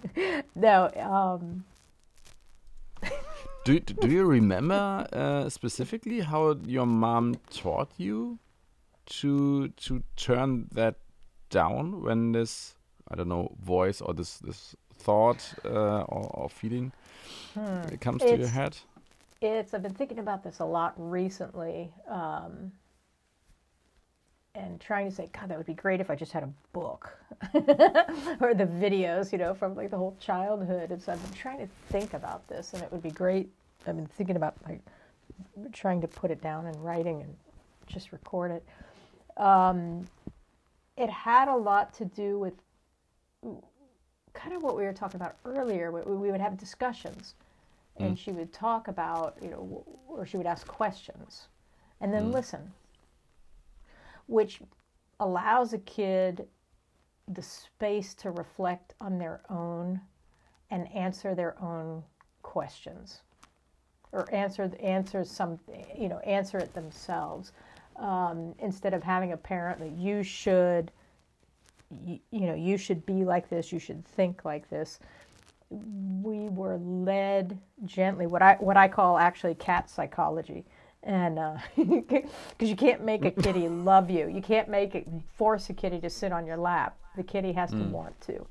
[laughs] no. Um, do, do you remember uh, specifically how your mom taught you to to turn that down when this I don't know voice or this this thought uh, or, or, feeling hmm. comes it's, to your head? It's. I've been thinking about this a lot recently, um, and trying to say, God, that would be great if I just had a book [laughs] or the videos, you know, from like the whole childhood. And so I've been trying to think about this, and it would be great. I've been thinking about like trying to put it down in writing and just record it. Um, it had a lot to do with kind of what we were talking about earlier. We, we would have discussions, mm. and she would talk about, you know, or she would ask questions, and then mm. listen, which allows a kid the space to reflect on their own and answer their own questions or answer answer some you know answer it themselves um, instead of having a parent that you should you, you know you should be like this you should think like this. We were led gently what i what i call actually cat psychology and because uh, [laughs] you can't make a kitty love you you can't make it force a kitty to sit on your lap the kitty has mm. to want to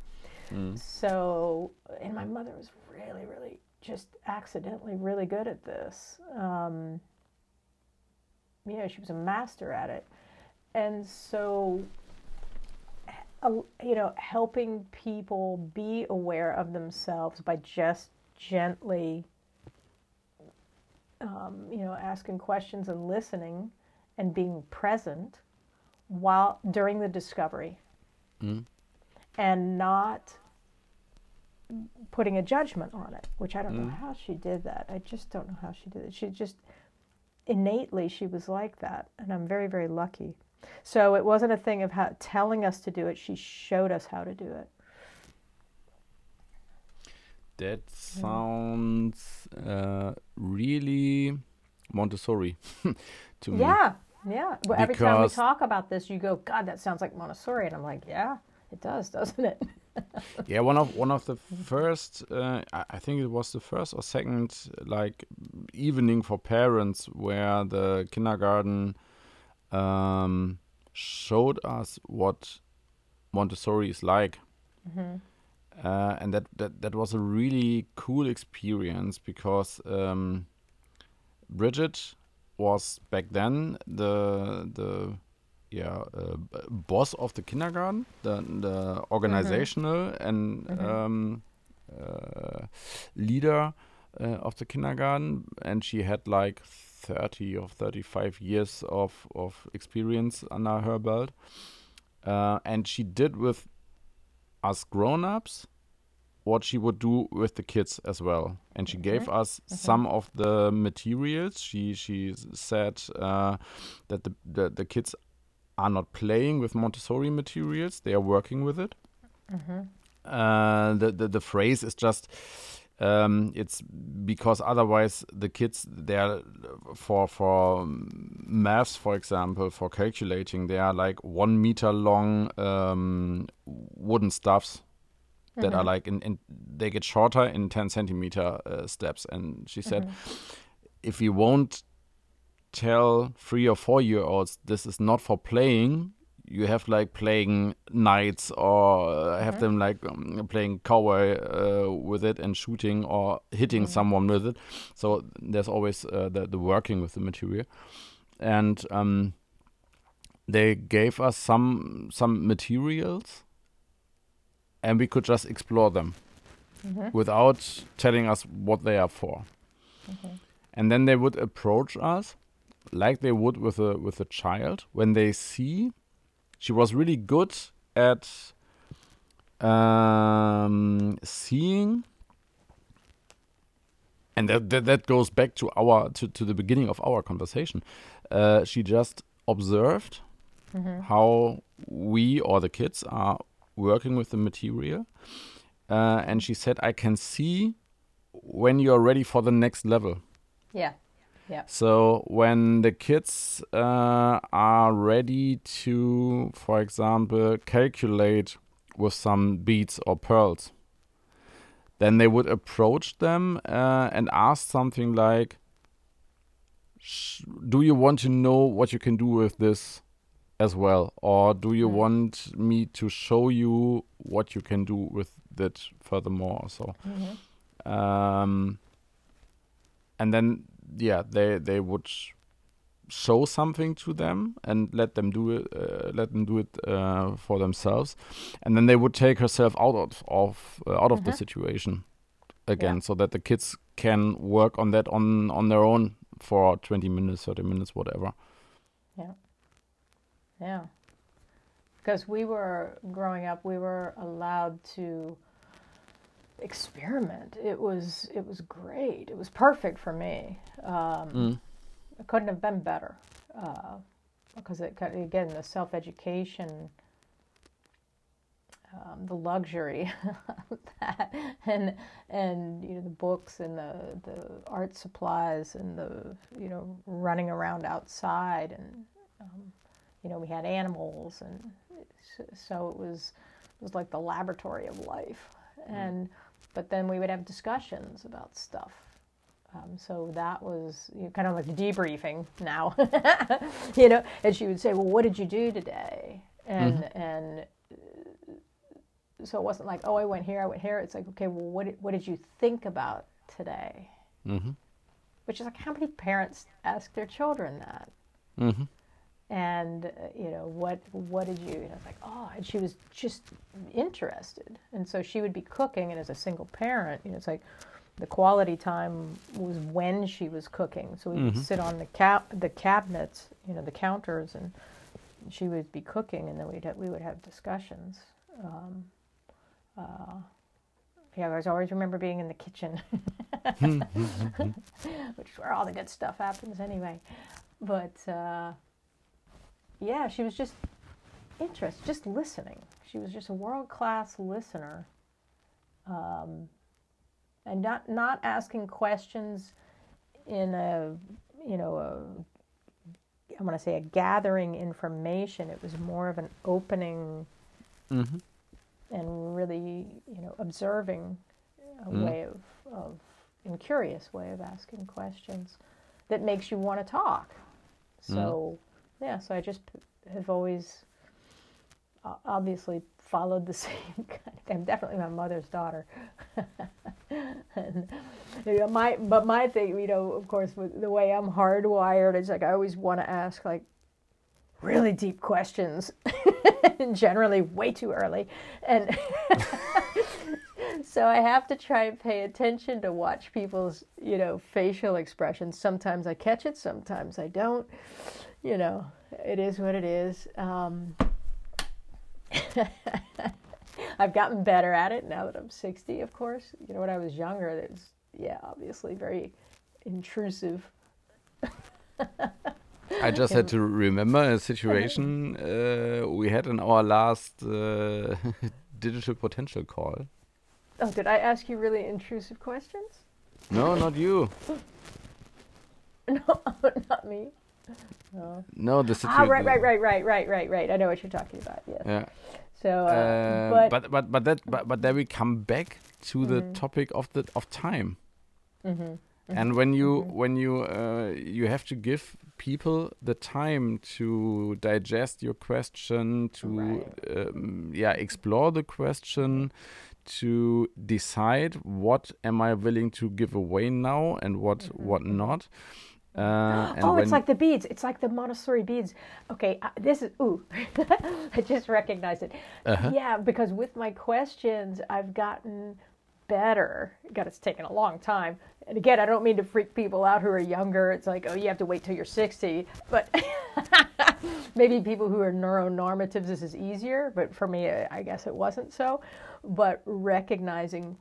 mm. so and my mother was really really just accidentally really good at this um, you know, she was a master at it. And so, uh, you know, helping people be aware of themselves by just gently, um, you know, asking questions and listening and being present while during the discovery mm. and not putting a judgment on it, which I don't mm. know how she did that. I just don't know how she did it. She just innately she was like that and i'm very very lucky so it wasn't a thing of how, telling us to do it she showed us how to do it that sounds uh, really montessori [laughs] to me yeah yeah well, every time we talk about this you go god that sounds like montessori and i'm like yeah it does doesn't it [laughs] yeah, one of one of the first, uh, I think it was the first or second, like evening for parents where the kindergarten um, showed us what Montessori is like. Mm -hmm. Uh, and that, that that was a really cool experience because um, Bridget was back then the the yeah, uh, boss of the kindergarten, the, the organizational mm -hmm. and mm -hmm. um, uh, leader uh, of the kindergarten, and she had like 30 or 35 years of, of experience under her belt. Uh, and she did with us grown ups what she would do with the kids as well. And she gave us some of the materials. She she said uh, that the, the, the kids are not playing with Montessori materials; they are working with it. Mm-hmm. Uh, the, the the phrase is just. Um, it's because otherwise the kids they are for for maths for example for calculating they are like one meter long um, wooden stuffs that mm-hmm. are like in, in, they get shorter in 10 centimeter uh, steps and she said mm-hmm. if we won't tell three or four year olds this is not for playing you have like playing knights or uh, have mm -hmm. them like um, playing cowboy uh, with it and shooting or hitting mm -hmm. someone with it so there's always uh, the, the working with the material and um, they gave us some some materials and we could just explore them mm -hmm. without telling us what they are for mm-hmm. and then they would approach us like they would with a with a child when they see she was really good at um, seeing. And that, that, that goes back to our to, to the beginning of our conversation. Uh, she just observed mm -hmm. how we or the kids are working with the material. Uh, and she said i can see when you're ready for the next level. Yeah yeah. So when the kids uh, are ready to, for example, calculate with some beads or pearls, then they would approach them uh, and ask something like, "Do you want to know what you can do with this as well, or do you Mm. want me to show you what you can do with that furthermore? So, Mhm. um, and then yeah, they they would show something to them and let them do it, uh, let them do it uh, for themselves, and then they would take herself out of of uh, out of the Mhm. situation again, so that the kids can work on that on on their own for 20 minutes, 30 minutes, whatever. Yeah. Yeah. Because we were growing up, we were allowed to experiment. It was it was great. It was perfect for me. Um, Mm. It couldn't have been better. Uh, because it again the self education, um, the luxury [laughs] of that, and and you know the books and the the art supplies and the you know running around outside and um, you know we had animals and so it was it was like the laboratory of life and but then we would have discussions about stuff. Um, so that was you know, kind of like debriefing now [laughs] you know and she would say well what did you do today? And and uh, so it wasn't like oh i went here i went here. It's like okay well what did, what did you think about today? Hmm which is like how many parents ask their children that? Hmm and uh, you know what what did you and I was like oh and she was just interested. And so she would be cooking and as a single parent you know it's like the quality time was when she was cooking. So we Mhm. would sit on the cap the cabinets you know the counters and she would be cooking and then we'd have, we would have discussions. Um, uh, yeah, I always remember being in the kitchen, [laughs] which is where all the good stuff happens anyway. But uh, yeah, she was just interested, just listening. She was just a world class listener, um, and not not asking questions in a you know a I want to say a gathering information. It was more of an opening hmm and really you know observing a Mm. way of, of and curious way of asking questions that makes you want to talk so yeah so i just have always obviously followed the [laughs] same kind of i'm definitely my mother's daughter. And [laughs] you know, my but my thing you know of course with the way i'm hardwired is like i always want to ask like really deep questions and [laughs] generally way too early. And so i have to try and pay attention to watch people's you know facial expressions. Sometimes i catch it sometimes i don't you know it is what it is. Um, [laughs] i've gotten better at it now that i'm 60 of course. You know when i was younger it was yeah obviously very intrusive. I just had to [laughs] remember a situation uh, we had in our last uh, [laughs] digital potential call. oh did i ask you really intrusive questions? No, not you. no not me no. No, the ah right right right right right right right i know what you're talking about yes Yeah. so uh, Uh, but, but but but that but, but then we come back to the Mhm. topic of the of time. Mhm, And when you mhm. when you uh, you have to give people the time to digest your question, to Right. um, yeah explore the question, to decide what am I willing to give away now and what Mhm, what mhm. not. Uh, and oh, it's like the beads. It's like the Montessori beads. Okay, uh, this is ooh, [laughs] I just recognized it. Uh-huh. Yeah, because with my questions, I've gotten better. God, it's taken a long time. And again, I don't mean to freak people out who are younger. It's like, oh, you have to wait till you're 60. But [laughs] maybe people who are neuronormatives, this is easier. But for me, I guess it wasn't so. But recognizing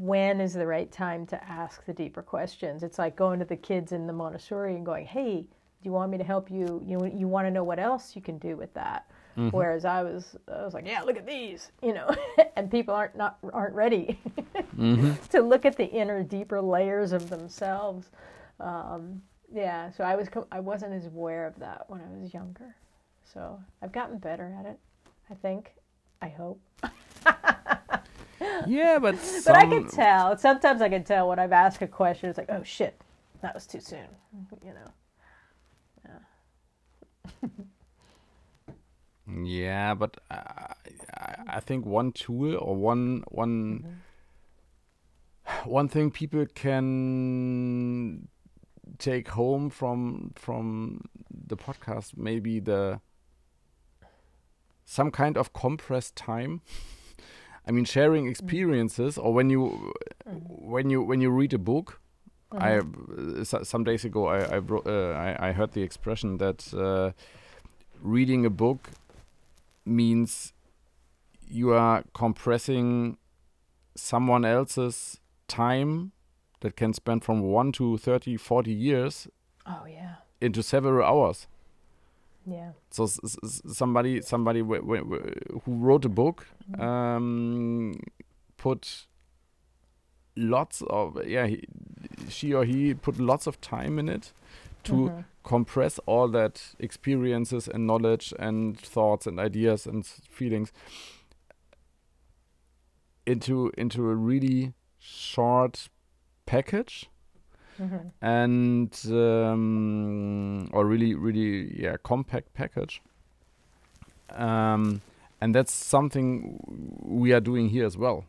when is the right time to ask the deeper questions. It's like going to the kids in the Montessori and going, "Hey, do you want me to help you? You you want to know what else you can do with that?" Whereas I was I was like, "Yeah, look at these," [laughs] you know, [laughs] and people aren't not aren't ready [laughs] Mhm. to look at the inner, deeper layers of themselves. Um, yeah, so I was I wasn't as aware of that when I was younger. So I've gotten better at it. I think. I hope. Yeah, but [laughs] But I can tell. Sometimes I can tell when I've asked a question. It's like, oh shit, that was too soon. You know. Yeah, but uh, I, I think one tool or one one Mm-hmm. one thing people can take home from from the podcast maybe the some kind of compressed time. [laughs] I mean, sharing experiences, or when you when you when you read a book. I uh, some days ago I I, uh, I I heard the expression that uh, reading a book means you are compressing someone else's time that can spend from 1 to 30 40 years Oh yeah, into several hours yeah. so somebody somebody w- w- w- who wrote a book um, put lots of yeah he, she or he put lots of time in it to Mhm. compress all that experiences and knowledge and thoughts and ideas and feelings into into a really short package Mhm. and um, or really really yeah compact package um, and that's something we are doing here as well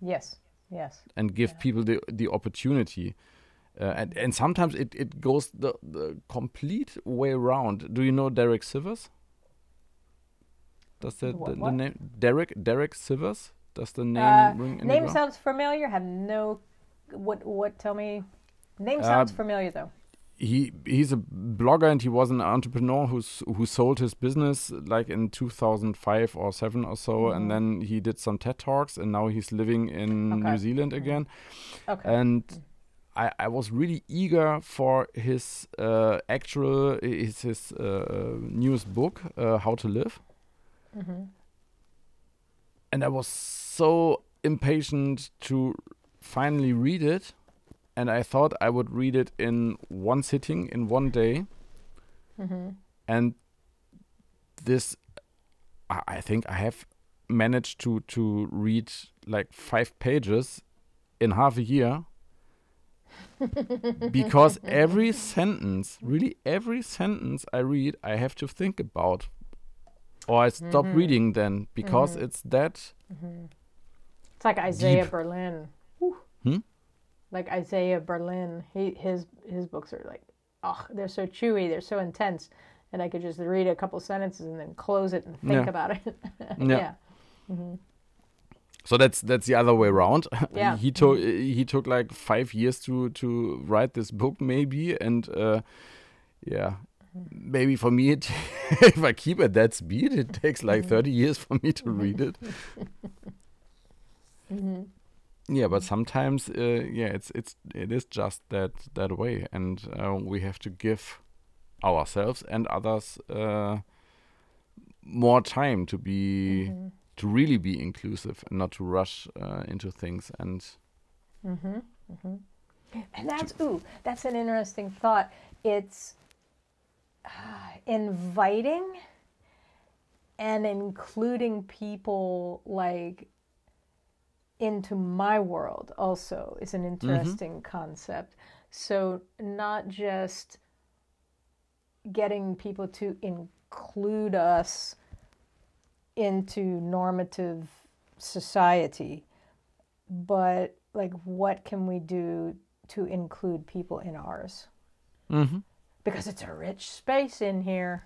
Yes, yes. and give Yeah. people the the opportunity uh, and and sometimes it it goes the the complete way around do you know Derek Sivers does that What- the, the what? name Derek Derek Sivers does the name Uh, ring Name sounds familiar. Have no. What? What? Tell me. Name Uh, sounds familiar though. he he's a blogger and he was an entrepreneur who's who sold his business like in 2005 or 7 or so Mhm. and then he did some TED talks and now he's living in Okay. New Zealand again Okay. and I, I was really eager for his uh, actual his his uh, newest book uh, How to Live hmm and I was so impatient to finally read it and I thought I would read it in one sitting in one day hmm and this I, I think I have managed to to read like five pages in half a year [laughs] because every sentence really every sentence I read I have to think about or I stop Mhm. reading then because Mhm. it's that hmm It's like Isaiah Deep. Berlin. Hmm? Like Isaiah Berlin. He his his books are like, oh, they're so chewy. They're so intense. And I could just read a couple sentences and then close it and think Yeah. about it. [laughs] Yeah. yeah. hmm so that's that's the other way around [laughs] Yeah. he took he took like five years to to write this book maybe and uh yeah maybe for me [laughs] it if i keep at that speed it takes like 30 years for me to read it hmm yeah but sometimes uh, yeah it's it's it is just that that way and uh, we have to give ourselves and others uh more time to be hmm to really be inclusive and not to rush uh, into things and mm-hmm, mm-hmm. And that's ooh, that's an interesting thought. It's uh, inviting and including people like into my world also is an interesting concept. So not just getting people to include us into normative society, but like what can we do to include people in ours? hmm Because it's a rich space in here.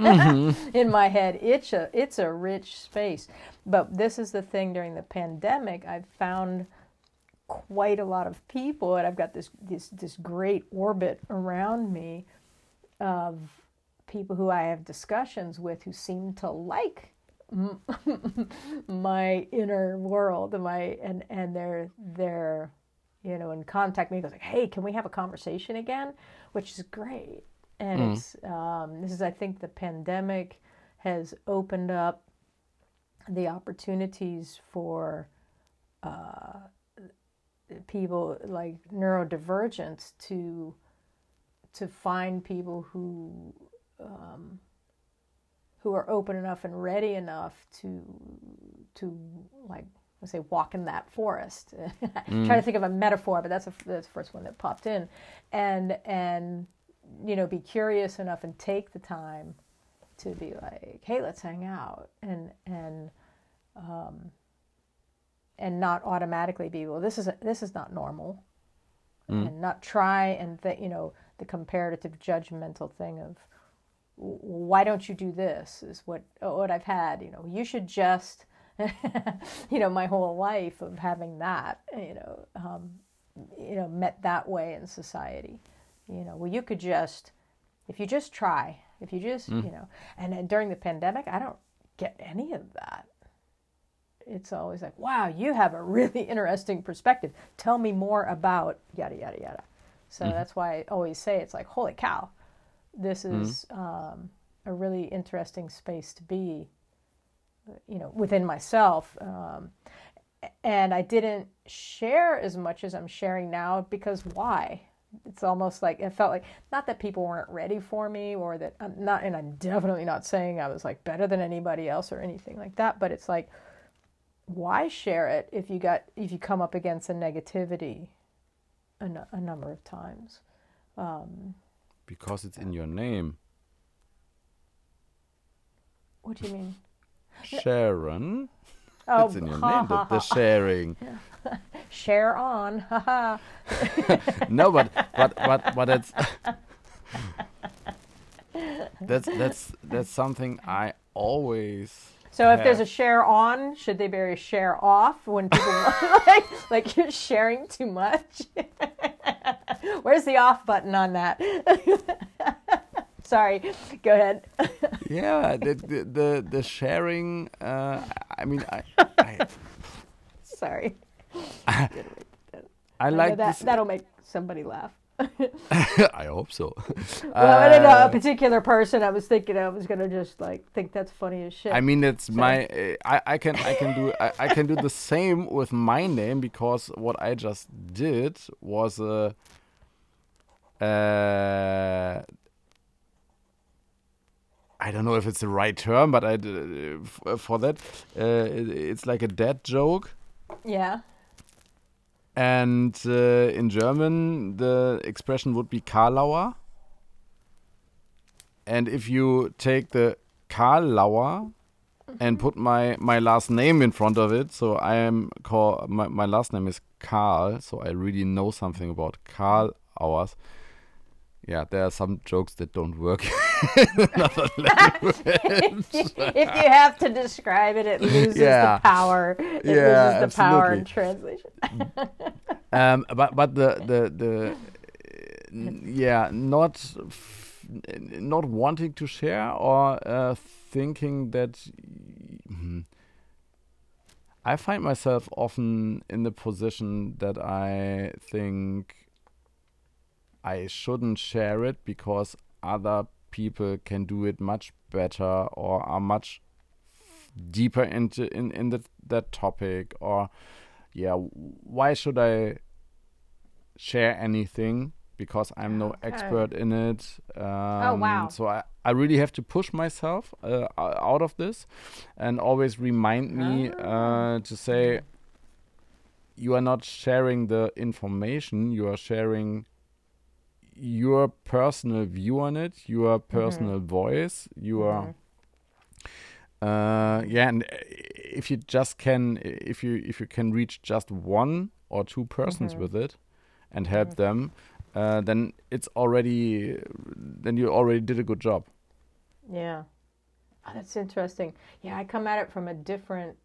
Mm-hmm. [laughs] in my head, it's a it's a rich space. But this is the thing during the pandemic, I've found quite a lot of people and I've got this this this great orbit around me of people who I have discussions with who seem to like [laughs] my inner world and my and and they're they're you know and contact me goes like hey can we have a conversation again which is great and Mm. it's um, this is I think the pandemic has opened up the opportunities for uh, people like neurodivergence to to find people who um, who are open enough and ready enough to to like let's say walk in that forest. [laughs] Trying to think of a metaphor, but that's a, that's the first one that popped in, and and you know be curious enough and take the time to be like, hey, let's hang out, and and um, and not automatically be, well, this is this is not normal, mm. and not try and th- you know the comparative judgmental thing of why don't you do this is what what I've had. You know, you should just, [laughs] you know, my whole life of having that, you know, um, you know, met that way in society. You know, well, you could just, if you just try, if you just, mm. you know, and then during the pandemic, I don't get any of that. It's always like, wow, you have a really [laughs] interesting perspective. Tell me more about yada yada yada. So mm-hmm. that's why I always say it's like, holy cow, this mm-hmm. is mm-hmm. um, a really interesting space to be, you know, within myself. Um, and I didn't share as much as I'm sharing now because why? It's almost like it felt like not that people weren't ready for me or that I'm not, and I'm definitely not saying I was like better than anybody else or anything like that, but it's like, why share it if you got if you come up against a negativity a, a number of times? Um, because it's in your name. What do you mean? Sharon. Oh, it's in your name, the, the, [laughs] sharing. Share on. [laughs] no, but but but but it's that's that's that's something I always. So if there's a share on, should they bury a share off when people [laughs] like like you're sharing too much? Where's the off button on that? Sorry, go ahead. [laughs] yeah, the, the the, sharing. Uh, I mean, I. I [laughs] Sorry. I, I like that. That'll make somebody laugh. [laughs] I hope so. well, uh, I don't know a uh, particular person. I was thinking I was gonna just like think that's funny as shit. I mean, it's so. my. Uh, I I can I can do I, I can do the same with my name because what I just did was a. Uh, I don't know if it's the right term, but I uh, for that uh, it's like a dad joke. Yeah. And uh, in German, the expression would be Karlauer. And if you take the Karlauer and put my my last name in front of it, so I am called my, my last name is Karl, so I really know something about Karl Hours yeah, there are some jokes that don't work [laughs] [laughs] another language. [laughs] if you have to describe it, it loses yeah. the power. It yeah, loses the absolutely. power in translation. [laughs] um, but but the the the yeah, not not wanting to share or uh, thinking that. Hmm, I find myself often in the position that I think I shouldn't share it because other people can do it much better or are much deeper into in in the, that topic or yeah why should i share anything because i'm no okay. expert in it um, oh wow so i i really have to push myself uh, out of this and always remind me uh, ah. to say you are not sharing the information you are sharing your personal view on it, your mm-hmm. personal mm-hmm. voice, your mm-hmm. uh, yeah, and uh, if you just can, if you if you can reach just one or two persons mm-hmm. with it, and help mm-hmm. them, uh, then it's already then you already did a good job. Yeah, oh, that's interesting. Yeah, I come at it from a different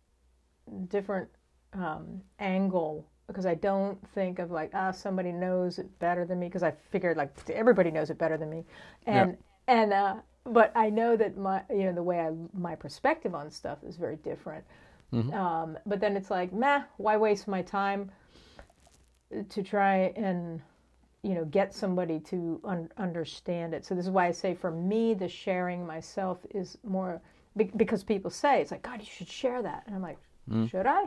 different um, angle because I don't think of like ah somebody knows it better than me because I figured like everybody knows it better than me, and yeah. and uh, but I know that my you know the way I my perspective on stuff is very different. Mm-hmm. Um, but then it's like meh, why waste my time to try and you know get somebody to un- understand it. So this is why I say for me the sharing myself is more be- because people say it's like God you should share that, and I'm like mm. should I?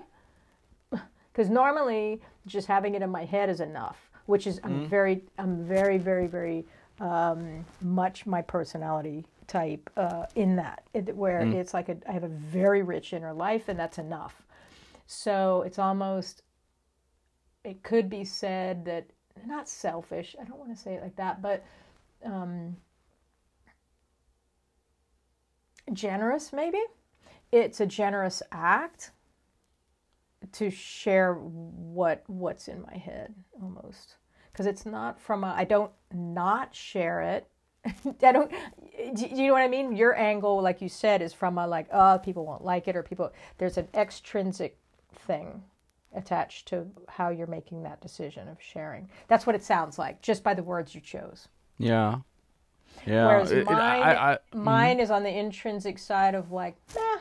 Because normally just having it in my head is enough which is i'm mm. very i'm very very very um, much my personality type uh, in that it, where mm. it's like a, I have a very rich inner life and that's enough so it's almost it could be said that not selfish i don't want to say it like that but um, generous maybe it's a generous act to share what what's in my head almost. Because it's not from a i don't not share it. [laughs] I don't do you know what i mean? Your angle like you said is from a like oh people won't like it or people there's an extrinsic thing attached to how you're making that decision of sharing. That's what it sounds like just by the words you chose. Yeah. Yeah. Whereas It- it- mine, I- I- mm. mine is on the intrinsic side of like, nah,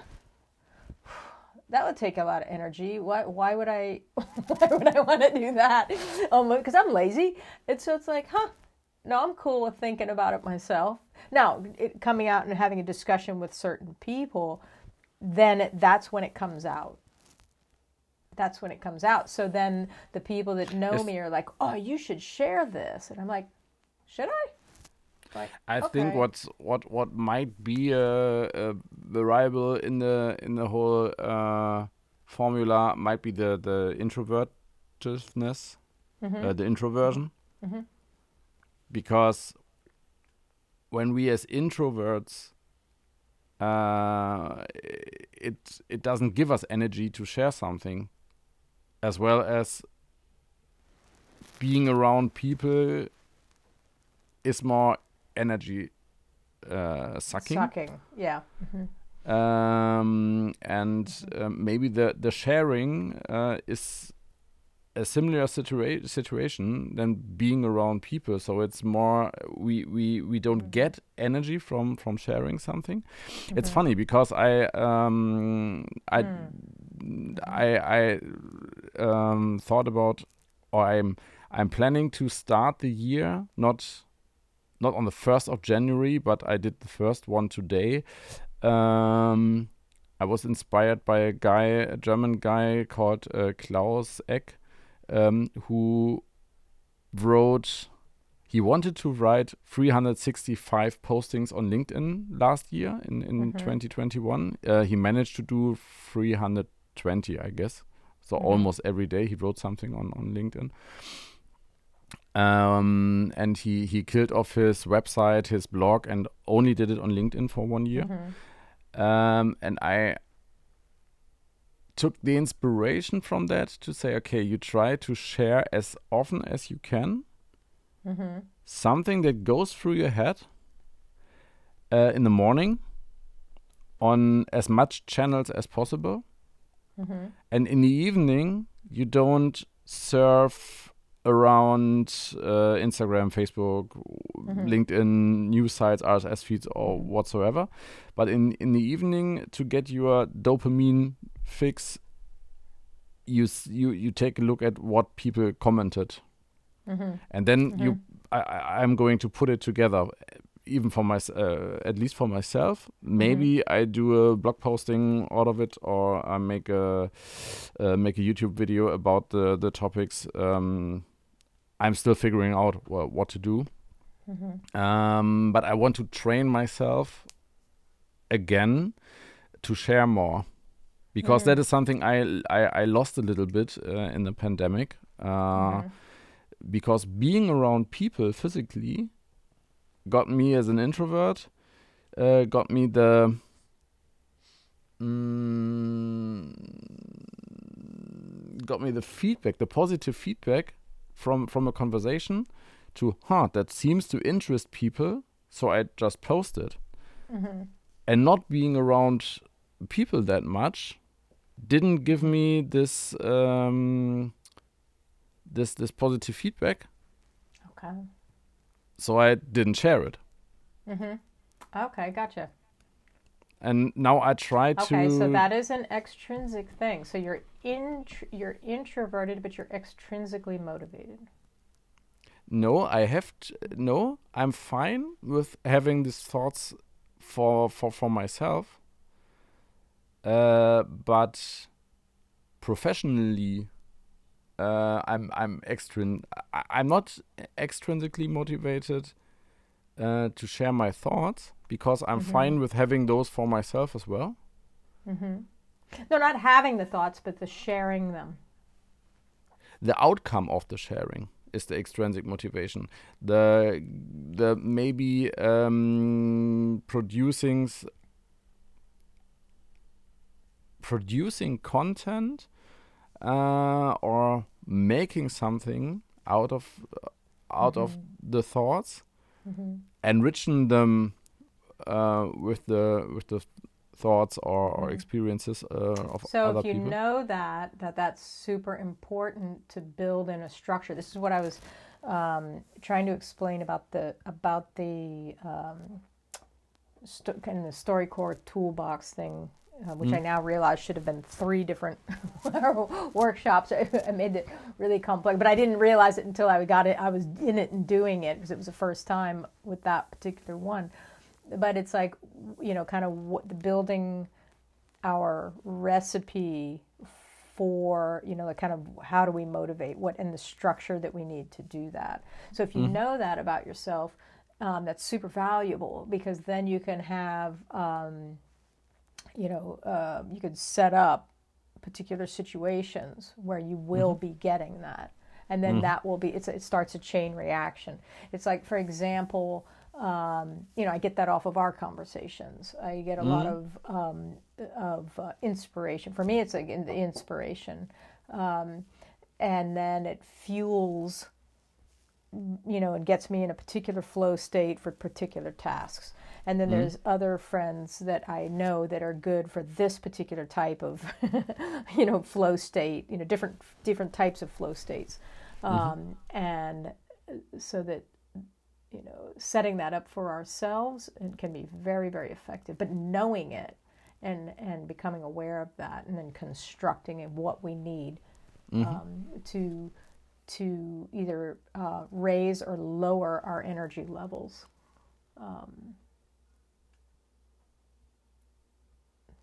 that would take a lot of energy. Why? Why would I? [laughs] Why would I want to do that? Um, because I'm lazy. And so it's like, huh? No, I'm cool with thinking about it myself. Now, it, coming out and having a discussion with certain people, then it, that's when it comes out. That's when it comes out. So then the people that know Yes. me are like, "Oh, you should share this," and I'm like, "Should I?" Like, I think what's what what might be a, a variable in the in the whole uh, formula might be the the introvertiveness, Mm-hmm. uh, the introversion, because when we as introverts, uh, it it doesn't give us energy to share something, as well as being around people is more energy uh, sucking. Sucking, yeah. Um, and um, maybe the the sharing uh, is a similar situa- situation than being around people. So it's more we we we don't get energy from from sharing something. It's funny because I um I I I um thought about or I'm I'm planning to start the year not not on the first of January, but I did the first one today. Um, I was inspired by a guy, a German guy called uh, Klaus Eck, um, who wrote. He wanted to write 365 postings on LinkedIn last year in, in 2021. Uh, he managed to do 320, I guess. So almost every day he wrote something on, on LinkedIn um, and he he killed off his website, his blog, and only did it on LinkedIn for one year. Um, and I took the inspiration from that to say, okay, you try to share as often as you can something that goes through your head uh, in the morning on as much channels as possible. And in the evening, you don't surf around uh, Instagram, Facebook, LinkedIn, news sites, RSS feeds, or whatsoever. But in, in the evening, to get your dopamine fix, you you you take a look at what people commented, and then you I, I I'm going to put it together. Even for my, uh, at least for myself, maybe I do a blog posting out of it, or I make a uh, make a YouTube video about the the topics. Um, I'm still figuring out wha- what to do. Um, but I want to train myself again to share more because that is something I, I I lost a little bit uh, in the pandemic. Uh, Because being around people physically got me as an introvert, uh, got me the mm, got me the feedback, the positive feedback from from a conversation to, huh, that seems to interest people, so I just posted. And not being around people that much didn't give me this um, this this positive feedback, Okay. so I didn't share it. Mhm. Okay, gotcha. And now I try to. Okay, so that is an extrinsic thing. So you're int- you're introverted, but you're extrinsically motivated. No, I have t- no. I'm fine with having these thoughts for for for myself. Uh, but professionally, uh, I'm I'm extrin. I'm not extrinsically motivated uh, to share my thoughts because I'm fine with having those for myself as well. No, not having the thoughts, but the sharing them. the outcome of the sharing is the extrinsic motivation the the maybe um, producing producing content uh, or making something out of out of Mhm. the thoughts, Mhm. enriching them uh, with the with the thoughts or, or Mhm. experiences uh, of So other if you people. know that that that's super important to build in a structure. This is what I was um, trying to explain about the about the um, sto- kind of the StoryCorps toolbox thing, uh, which I Mm. now realize should have been three different [laughs] workshops. [laughs] I made it really complex, but I didn't realize it until I got it. I was in it and doing it because it was the first time with that particular one. But it's like you know, kind of what the building our recipe for you know the kind of how do we motivate what and the structure that we need to do that. So if you know that about yourself um, that's super valuable because then you can have um, you know uh, you could set up particular situations where you will be getting that. And then that will be it's, it starts a chain reaction. It's like for example um, you know i get that off of our conversations. I get a lot of um, of uh, inspiration. For me it's like in the inspiration. Um, and then it fuels you know and gets me in a particular flow state for particular tasks. And then there's other friends that i know that are good for this particular type of [laughs] you know flow state you know different different types of flow states. Um, and uh, so that you know setting that up for ourselves it can be very very effective. But knowing it and and becoming aware of that and then constructing it what we need um, to to either uh, raise or lower our energy levels. Um,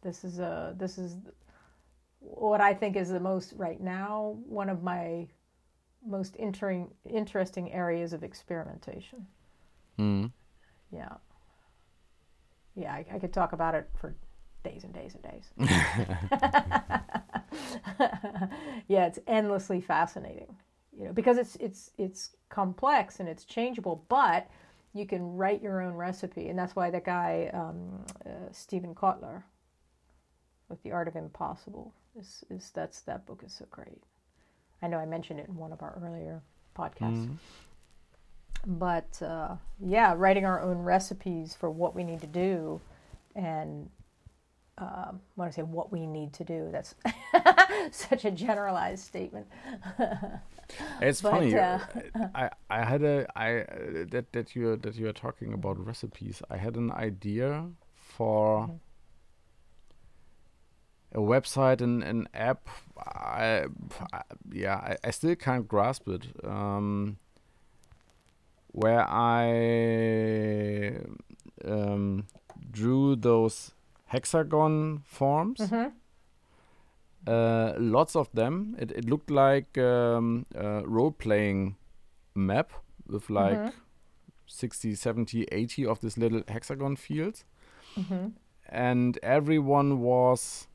this is a this is what I think is the most right now one of my most entering, interesting areas of experimentation. Mm. Yeah. Yeah, I, I could talk about it for days and days and days. [laughs] [laughs] yeah, it's endlessly fascinating. You know, because it's it's it's complex and it's changeable, but you can write your own recipe, and that's why that guy um, uh, Steven Kotler with the Art of Impossible is is that's that book is so great. I know I mentioned it in one of our earlier podcasts. Mm. But uh, yeah, writing our own recipes for what we need to do, and um, when I say what we need to do, that's [laughs] such a generalized statement. [laughs] It's But, funny. uh, [laughs] I I had a I uh, that that you that you are talking about recipes. I had an idea for Mhm. a website and an app. I, I yeah I, I still can't grasp it. Um, where I um, drew those hexagon forms Mhm. uh, lots of them. It, it looked like um, a role playing map with like Mhm. 60, 70, 80 of these little hexagon fields. Mhm. And everyone was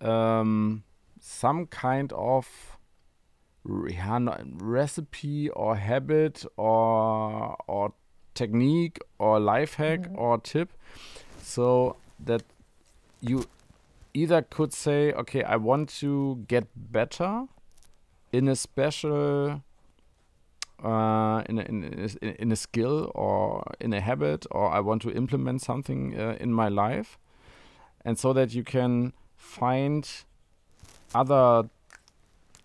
um, some kind of re- yeah, no- recipe or habit or or technique or life hack Mhm. or tip so that you either could say okay i want to get better in a special uh, in, a, in, a, in a skill or in a habit or i want to implement something uh, in my life and so that you can find other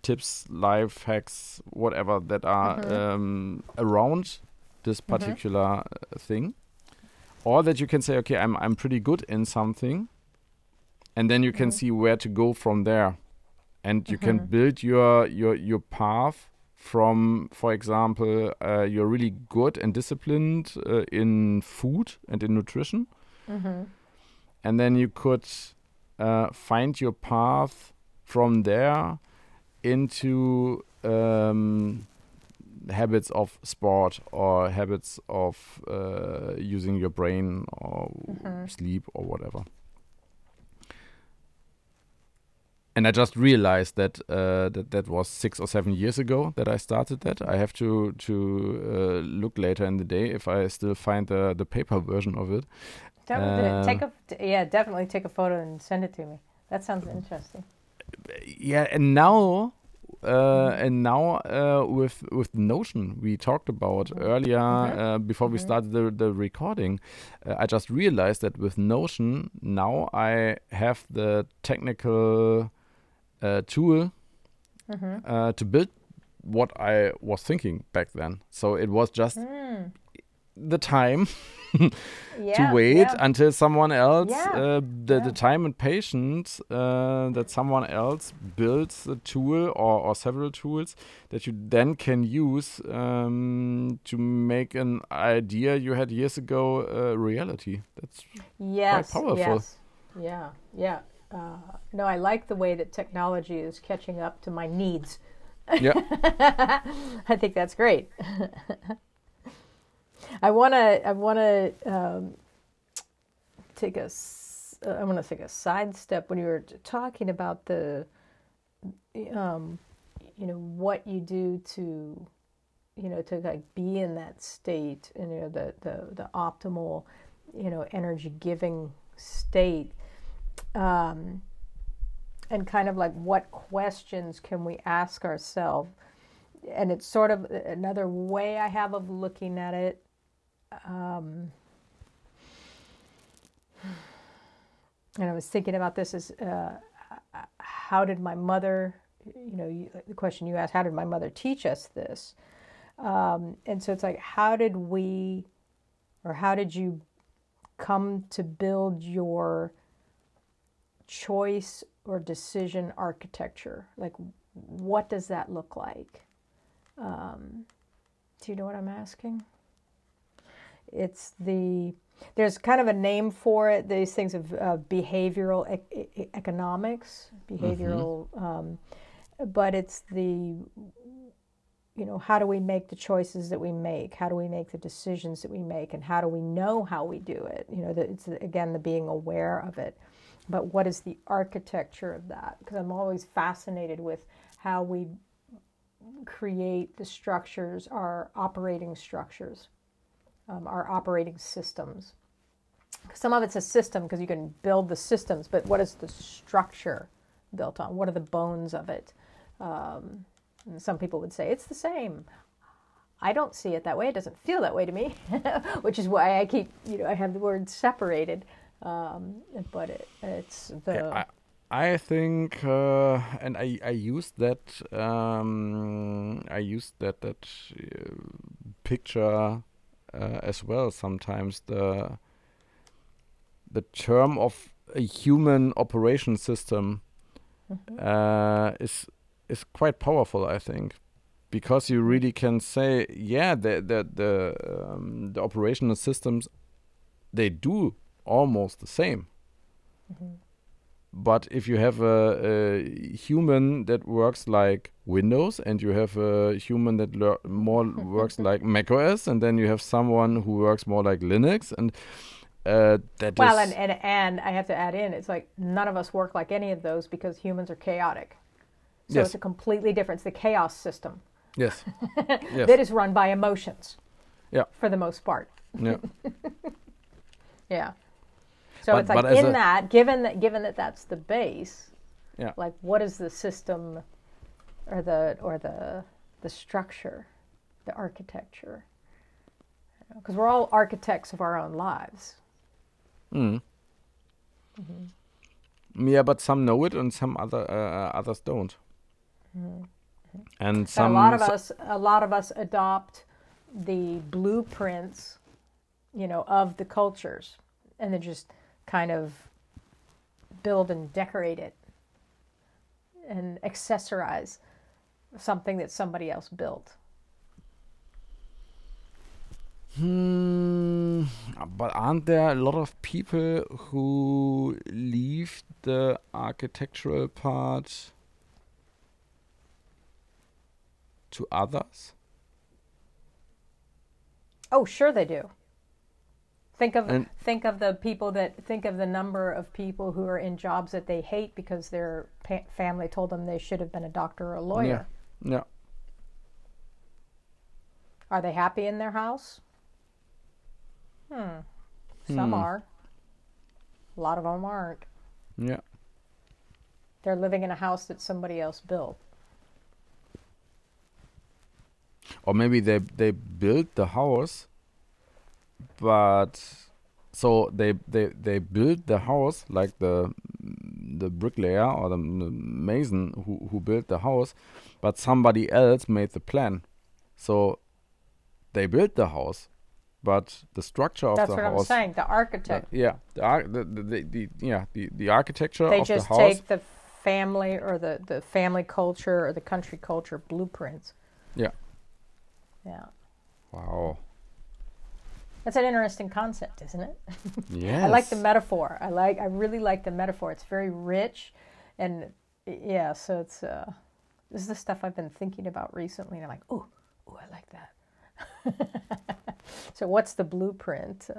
tips life hacks whatever that are Mhm. um, around this Mhm. particular uh, thing or that you can say okay i'm i'm pretty good in something and then you can Mhm. see where to go from there and you can Mhm. build your your your path from for example uh, you're really good and disciplined uh, in food and in nutrition Mhm. and then you could uh, find your path from there into um, habits of sport or habits of uh, using your brain or Mhm. sleep or whatever. And I just realized that uh, that that was six or seven years ago that I started that. I have to to uh, look later in the day if I still find the the paper [laughs] version of it. Definitely Uh, take a yeah, definitely take a photo and send it to me. That sounds interesting. Yeah, and now uh, and now uh, with with Notion we talked about Mm-hmm. earlier uh, before we Mhm. started the, the recording, uh, I just realized that with Notion now I have the technical uh, tool Mm-hmm. uh, to build what I was thinking back then. So it was just Mm. The time [laughs] Yeah, to wait yeah. until someone else Yeah, uh, the, the time and patience uh, that someone else builds a tool or, or several tools that you then can use um, to make an idea you had years ago a reality that's yes, powerful. Yes. Yeah. Yeah. Uh, no, I like the way that technology is catching up to my needs. yeah [laughs] I think that's great. [laughs] I want to. I want to um, take a. Uh, I want to take a sidestep when you were talking about the, um, you know, what you do to, you know, to like be in that state, and you know, the the the optimal, you know, energy giving state. Um, and kind of like what questions can we ask ourselves and it's sort of another way I have of looking at it. Um, and I was thinking about this as uh, how did my mother, you know, you, the question you asked, how did my mother teach us this? Um, and so it's like, how did we, or how did you come to build your choice or decision architecture? Like, what does that look like? Um, do you know what I'm asking? It's the there's kind of a name for it. These things of uh, behavioral e- economics, behavioral, um, but it's the you know how do we make the choices that we make? How do we make the decisions that we make? And how do we know how we do it? You know, that it's again the being aware of it. But what is the architecture of that? Because I'm always fascinated with how we create the structures, our operating structures, um, our operating systems. Some of it's a system because you can build the systems, but what is the structure built on? What are the bones of it? Um, some people would say it's the same. I don't see it that way. It doesn't feel that way to me, [laughs] which is why I keep, you know, I have the word separated. Um, but it, it's the. Yeah, I, I think, uh, and I I used that um, I used that that uh, picture uh, as well. Sometimes the the term of a human operation system uh, is is quite powerful. I think because you really can say, yeah, the the the um, the operational systems they do almost the same. But if you have a, a human that works like Windows, and you have a human that more [laughs] works like macOS, and then you have someone who works more like Linux, and uh, that Well, is- and, and and I have to add in, it's like none of us work like any of those because humans are chaotic. So Yes. it's a completely different. It's the chaos system yes, [laughs] yes, that is run by emotions. Yeah. For the most part. yeah, [laughs] Yeah. So But- it's like in a- that, given that given that that's the base, Yeah. like what is the system, or the or the the structure, the architecture? Because we're all architects of our own lives. mm. yeah. But some know it, and some other uh, others don't. And But some a lot of so- us, a lot of us adopt the blueprints, you know, of the cultures, and then just kind of build and decorate it, and accessorize something that somebody else built. Hmm, but aren't there a lot of people who leave the architectural part to others? Oh, sure they do. Think of And- think of the people that think of the number of people who are in jobs that they hate because their pa- family told them they should have been a doctor or a lawyer. Yeah. Yeah. Are they happy in their house? Hmm. Some Hmm. are. A lot of them aren't. Yeah. They're living in a house that somebody else built. or maybe they they built the house but so they they they built the house like the the bricklayer or the, the mason who who built the house but somebody else made the plan so they built the house but the structure of That's the house. That's what I'm saying. The architect. the- yeah the, ar- the, the, the, the yeah the, the architecture they of just the house take the family or the, the family culture or the country culture blueprints. yeah Yeah. wow That's an interesting concept, isn't it? yeah [laughs] I like the metaphor. I like I really like the metaphor. It's very rich and yeah, so it's uh this is the stuff I've been thinking about recently and I'm like, "Oh, oh, I like that." [laughs] so what's the blueprint?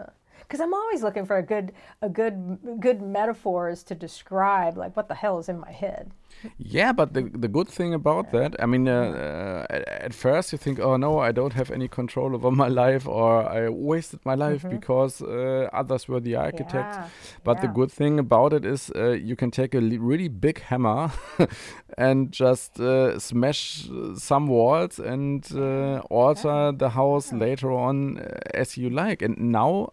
Because I'm always looking for a good, a good, good metaphors to describe like what the hell is in my head. Yeah, but the the good thing about that, I mean, uh, uh, at, at first you think, oh no, I don't have any control over my [laughs] life, or I wasted my life because uh, others were the architects. Yeah, But the good thing about it is uh, you can take a really big hammer [laughs] and just uh, smash some walls and uh, alter the house later on as you like. And now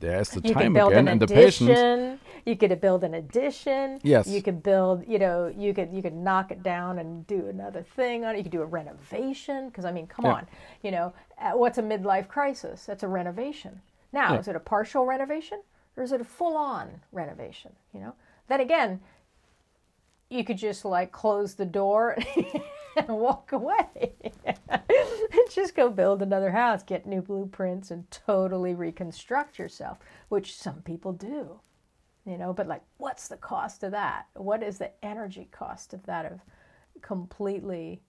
there's the you time again an and the patience. addition. You could build an addition. Yes. You could build. You know, you could you could knock it down and do another thing on it. You could do a renovation because I mean, come Yeah. on. You know, uh, what's a midlife crisis? That's a renovation. Now, Yeah. is it a partial renovation or is it a full-on renovation? You know. Then again, you could just like close the door [laughs] [laughs] and walk away. [laughs] and just go build another house, get new blueprints, and totally reconstruct yourself, which some people do. You know, but like, what's the cost of that? What is the energy cost of that? Of completely,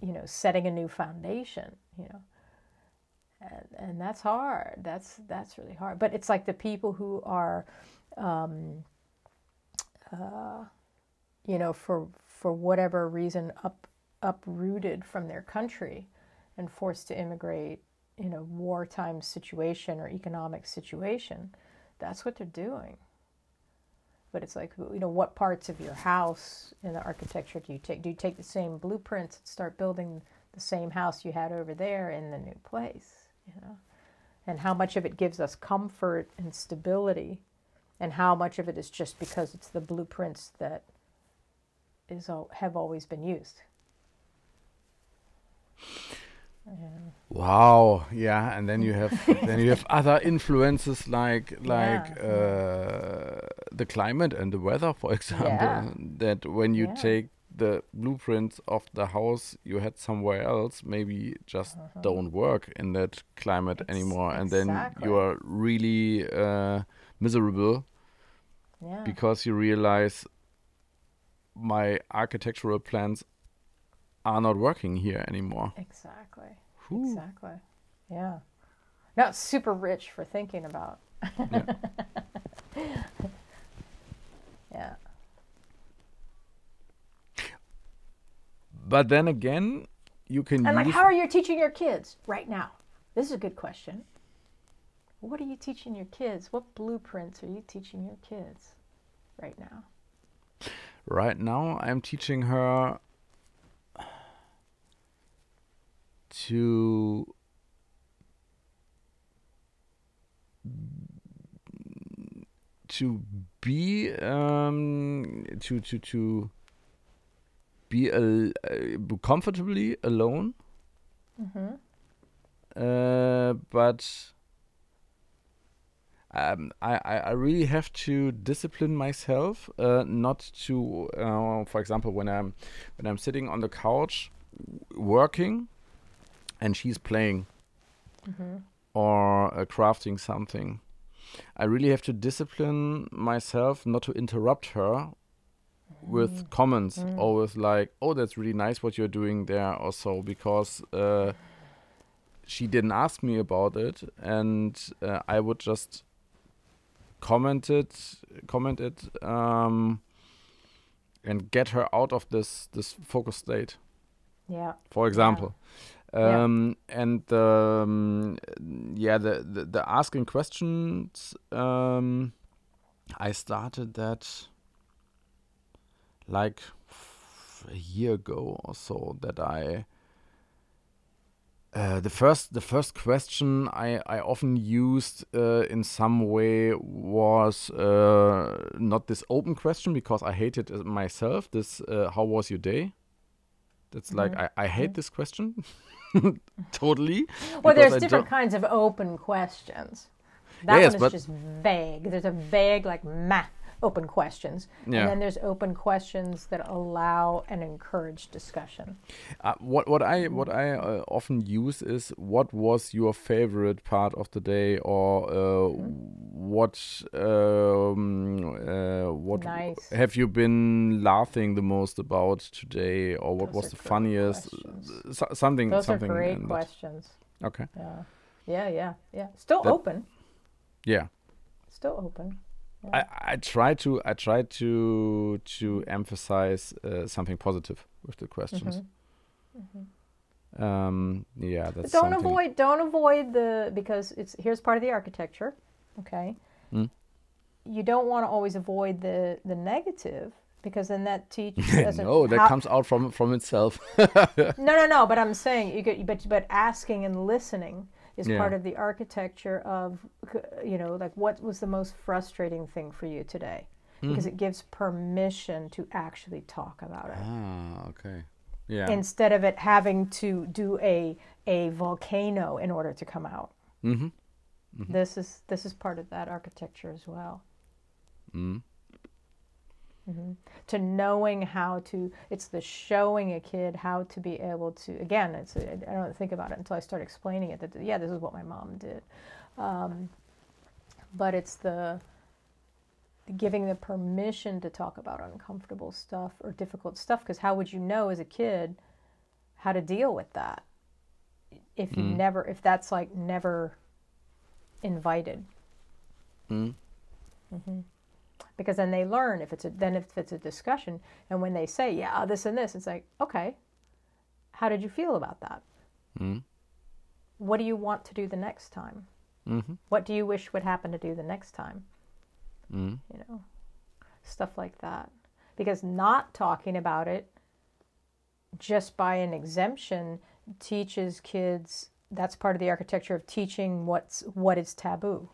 you know, setting a new foundation. You know, and and that's hard. That's that's really hard. But it's like the people who are, um, uh, you know, for for whatever reason, up uprooted from their country and forced to immigrate in a wartime situation or economic situation. That's what they're doing. But it's like, you know, what parts of your house in the architecture do you take? Do you take the same blueprints and start building the same house you had over there in the new place? You know, and how much of it gives us comfort and stability, and how much of it is just because it's the blueprints that is have always been used. Wow, yeah, and then you have [laughs] then you have other influences like like Yeah. uh, the climate and the weather, for example. Yeah. That when you take the blueprints of the house you had somewhere else, maybe just don't work in that climate. Ex- anymore, and then you are really uh, miserable because you realize my architectural plans are not working here anymore. Exactly. Whew. Exactly. Yeah. No, it's super rich for thinking about. yeah. [laughs] But then again, you can And like, how are you teaching your kids right now? This is a good question. What are you teaching your kids? What blueprints are you teaching your kids right now? right now. I'm teaching her to to be um to to to be al- uh, comfortably alone Mm-hmm. uh, but um, I, I I really have to discipline myself uh, not to, uh, for example, when I'm when I'm sitting on the couch working, and she's playing Mm-hmm. or uh, crafting something. I really have to discipline myself not to interrupt her with comments or with like, "Oh, that's really nice what you're doing there," or so, because uh, she didn't ask me about it, and uh, I would just comment it, comment it, um, and get her out of this this focus state Yeah. for example. Yeah. Um, and um, yeah, the, the the asking questions. Um, I started that like a year ago or so that I uh, the first the first question I, I often used uh, in some way was uh, not this open question because I hated myself. This uh, how was your day? That's like Mhm. I, I hate this question [laughs] [laughs] totally. Well, there's I different kinds of open questions. That Yes, one is just vague. There's a vague, like, meh, open questions. Yeah. And then there's open questions that allow and encourage discussion. Uh, what what I what I uh, often use is what was your favorite part of the day or uh, what um, uh, what Nice. have you been laughing the most about today or what Those was the great funniest so, something Those are something great in that. questions. okay Yeah. Yeah, yeah, yeah. Still That- open. yeah Still open. I, I try to I try to to emphasize uh, something positive with the questions. Um, yeah, But that's don't something. avoid don't avoid the because it's here's part of the architecture, okay? Mm. You don't want to always avoid the the negative because then that teaches [laughs] no, that how- comes out from from itself. [laughs] No, no, no. But I'm saying you get, but but asking and listening is Yeah. part of the architecture of, you know, like what was the most frustrating thing for you today, because it gives permission to actually talk about it ah, okay. Yeah. instead of it having to do a a volcano in order to come out. mm-hmm. This is this is part of that architecture as well. Mm. To knowing how to it's the showing a kid how to be able to again it's i don't think about it until i start explaining it that yeah this is what my mom did. Um, but it's the giving the permission to talk about uncomfortable stuff or difficult stuff because how would you know as a kid how to deal with that if you never if that's like never invited? Mm. Mm. Because then they learn if it's a then if it's a discussion and when they say yeah this and this it's like okay how did you feel about that Mm. what do you want to do the next time Mm-hmm. what do you wish would happen to do the next time Mm. you know stuff like that because not talking about it just by an exemption teaches kids that's part of the architecture of teaching what's what is taboo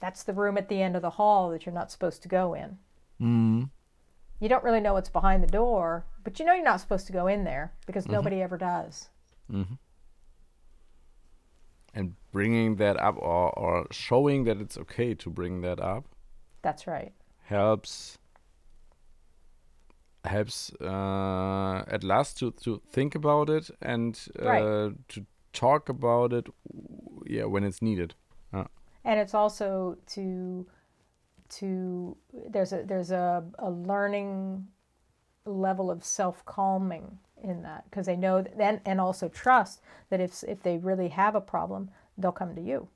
that's the room at the end of the hall that you're not supposed to go in Mm. you don't really know what's behind the door but you know you're not supposed to go in there because nobody ever does Mm-hmm. And bringing that up or, or showing that it's okay to bring that up that's right helps helps uh, at last to, to think about it and uh, Right. to talk about it yeah when it's needed and it's also to to there's a there's a, a learning level of self calming in that because they know that, and and also trust that if if they really have a problem they'll come to you.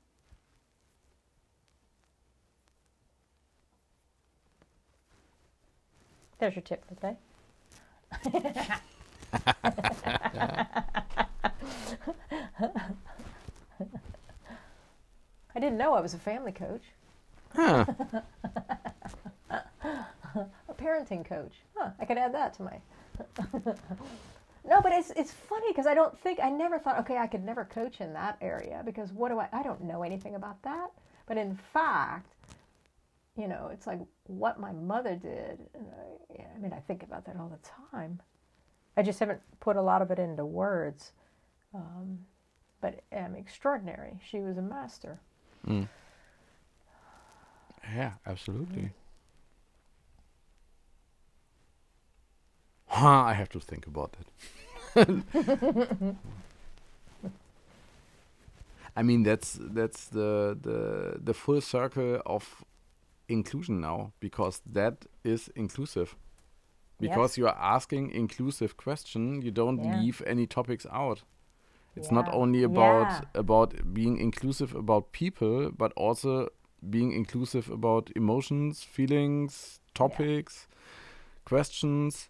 There's your tip for the day [laughs] [laughs] I didn't know I was a family coach. huh. [laughs] a parenting coach. Huh, I could add that to my. [laughs] no, but it's it's funny because I don't think I never thought okay I could never coach in that area because what do I I don't know anything about that. But in fact, you know, it's like what my mother did. And I, yeah, I mean, I think about that all the time. I just haven't put a lot of it into words. Um, but um, extraordinary. She was a master. Mm. yeah absolutely huh, I have to think about that [laughs] I mean that's that's the the the full circle of inclusion now because that is inclusive because Yes. you are asking inclusive question you don't Yeah. leave any topics out it's not only about Yeah. about being inclusive about people but also being inclusive about emotions feelings topics questions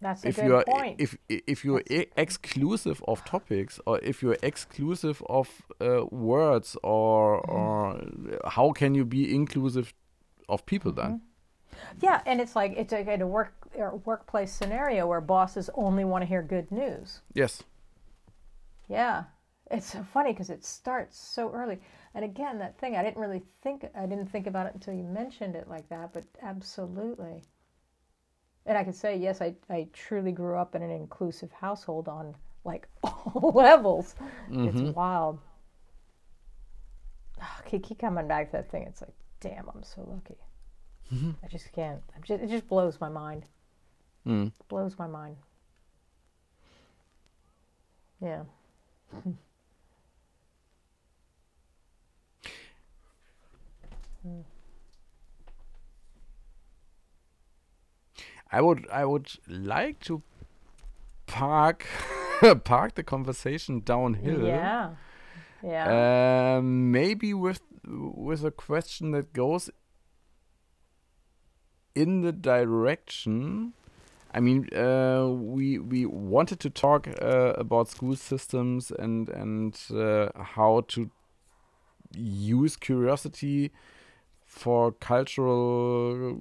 That's a if good you are point. if if you're e- exclusive of topics or if you're exclusive of uh, words or Mm-hmm. or how can you be inclusive of people then. Yeah, and it's like it's like a work a workplace scenario where bosses only want to hear good news. Yes. Yeah, it's so funny because it starts so early. And again, that thing I didn't really think I didn't think about it until you mentioned it like that. But absolutely. And I can say yes, I I truly grew up in an inclusive household on like [laughs] all levels. It's wild. Ah, keep, keep coming back to that thing. It's like, damn, I'm so lucky. I just can't. I'm just, it just blows my mind. Mm. Blows my mind. Yeah. I would I would like to park [laughs] park the conversation downhill. Yeah. Yeah. Um, maybe with with a question that goes in the direction. I mean, uh, we we wanted to talk uh, about school systems and and uh, how to use curiosity for cultural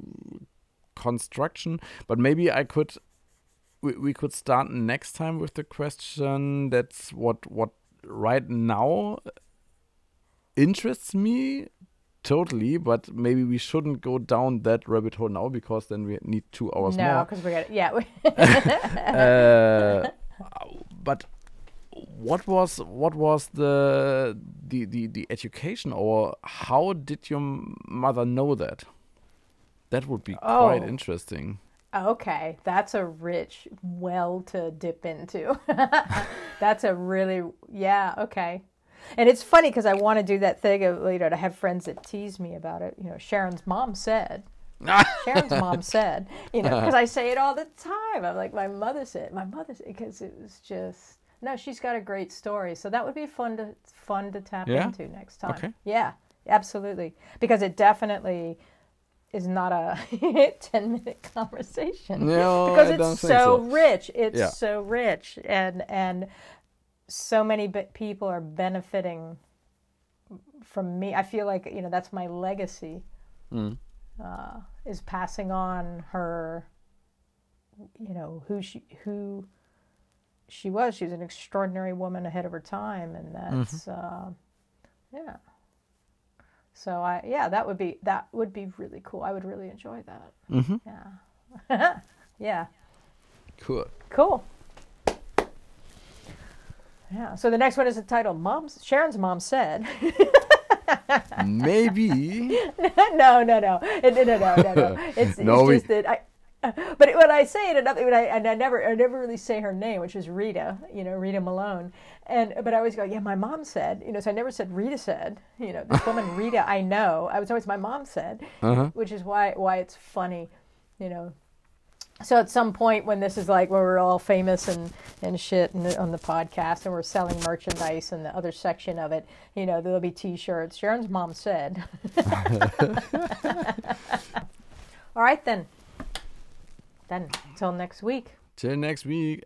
construction. But maybe I could we, we could start next time with the question that's what what right now interests me totally but maybe we shouldn't go down that rabbit hole now because then we need two hours no, more No, because we got yeah. [laughs] uh, but what was what was the, the the the education or how did your mother know that that would be quite Oh. interesting Okay, that's a rich well to dip into. [laughs] that's a really yeah, okay. And it's funny because I want to do that thing of you know to have friends that tease me about it. You know, Sharon's mom said. [laughs] Sharon's mom said, you know, because I say it all the time. I'm like, my mother said, my mother said, because it was just no. She's got a great story, so that would be fun to fun to tap Yeah? into next time. Okay. Yeah, absolutely, because it definitely is not a [laughs] 10 minute conversation No, because it's so, so. rich it's Yeah. so rich and and so many people are benefiting from me. I feel like you know that's my legacy. Mm. uh, is passing on her you know who she who she was. She was an extraordinary woman ahead of her time and that's uh, yeah. So i yeah that would be that would be really cool. I would really enjoy that. Mhm. yeah. [laughs] Yeah. Cool. Cool yeah so the next one is entitled mom's sharon's mom said [laughs] maybe [laughs] no, no, no, no, no, no, no, no. It's, No, it's just that I. But when I say it, another, when I, and I never, I never really say her name, which is Rita, you know, Rita Malone, and but I always go, yeah, my mom said, you know, so I never said Rita said, you know, this woman [laughs] Rita, I know, I was always my mom said, Uh-huh. which is why why it's funny, you know. So at some point when this is like where we're all famous and and shit and on the podcast and we're selling merchandise and the other section of it, you know, there'll be T-shirts. Sharon's mom said. [laughs] all right then. Then until next week. till next week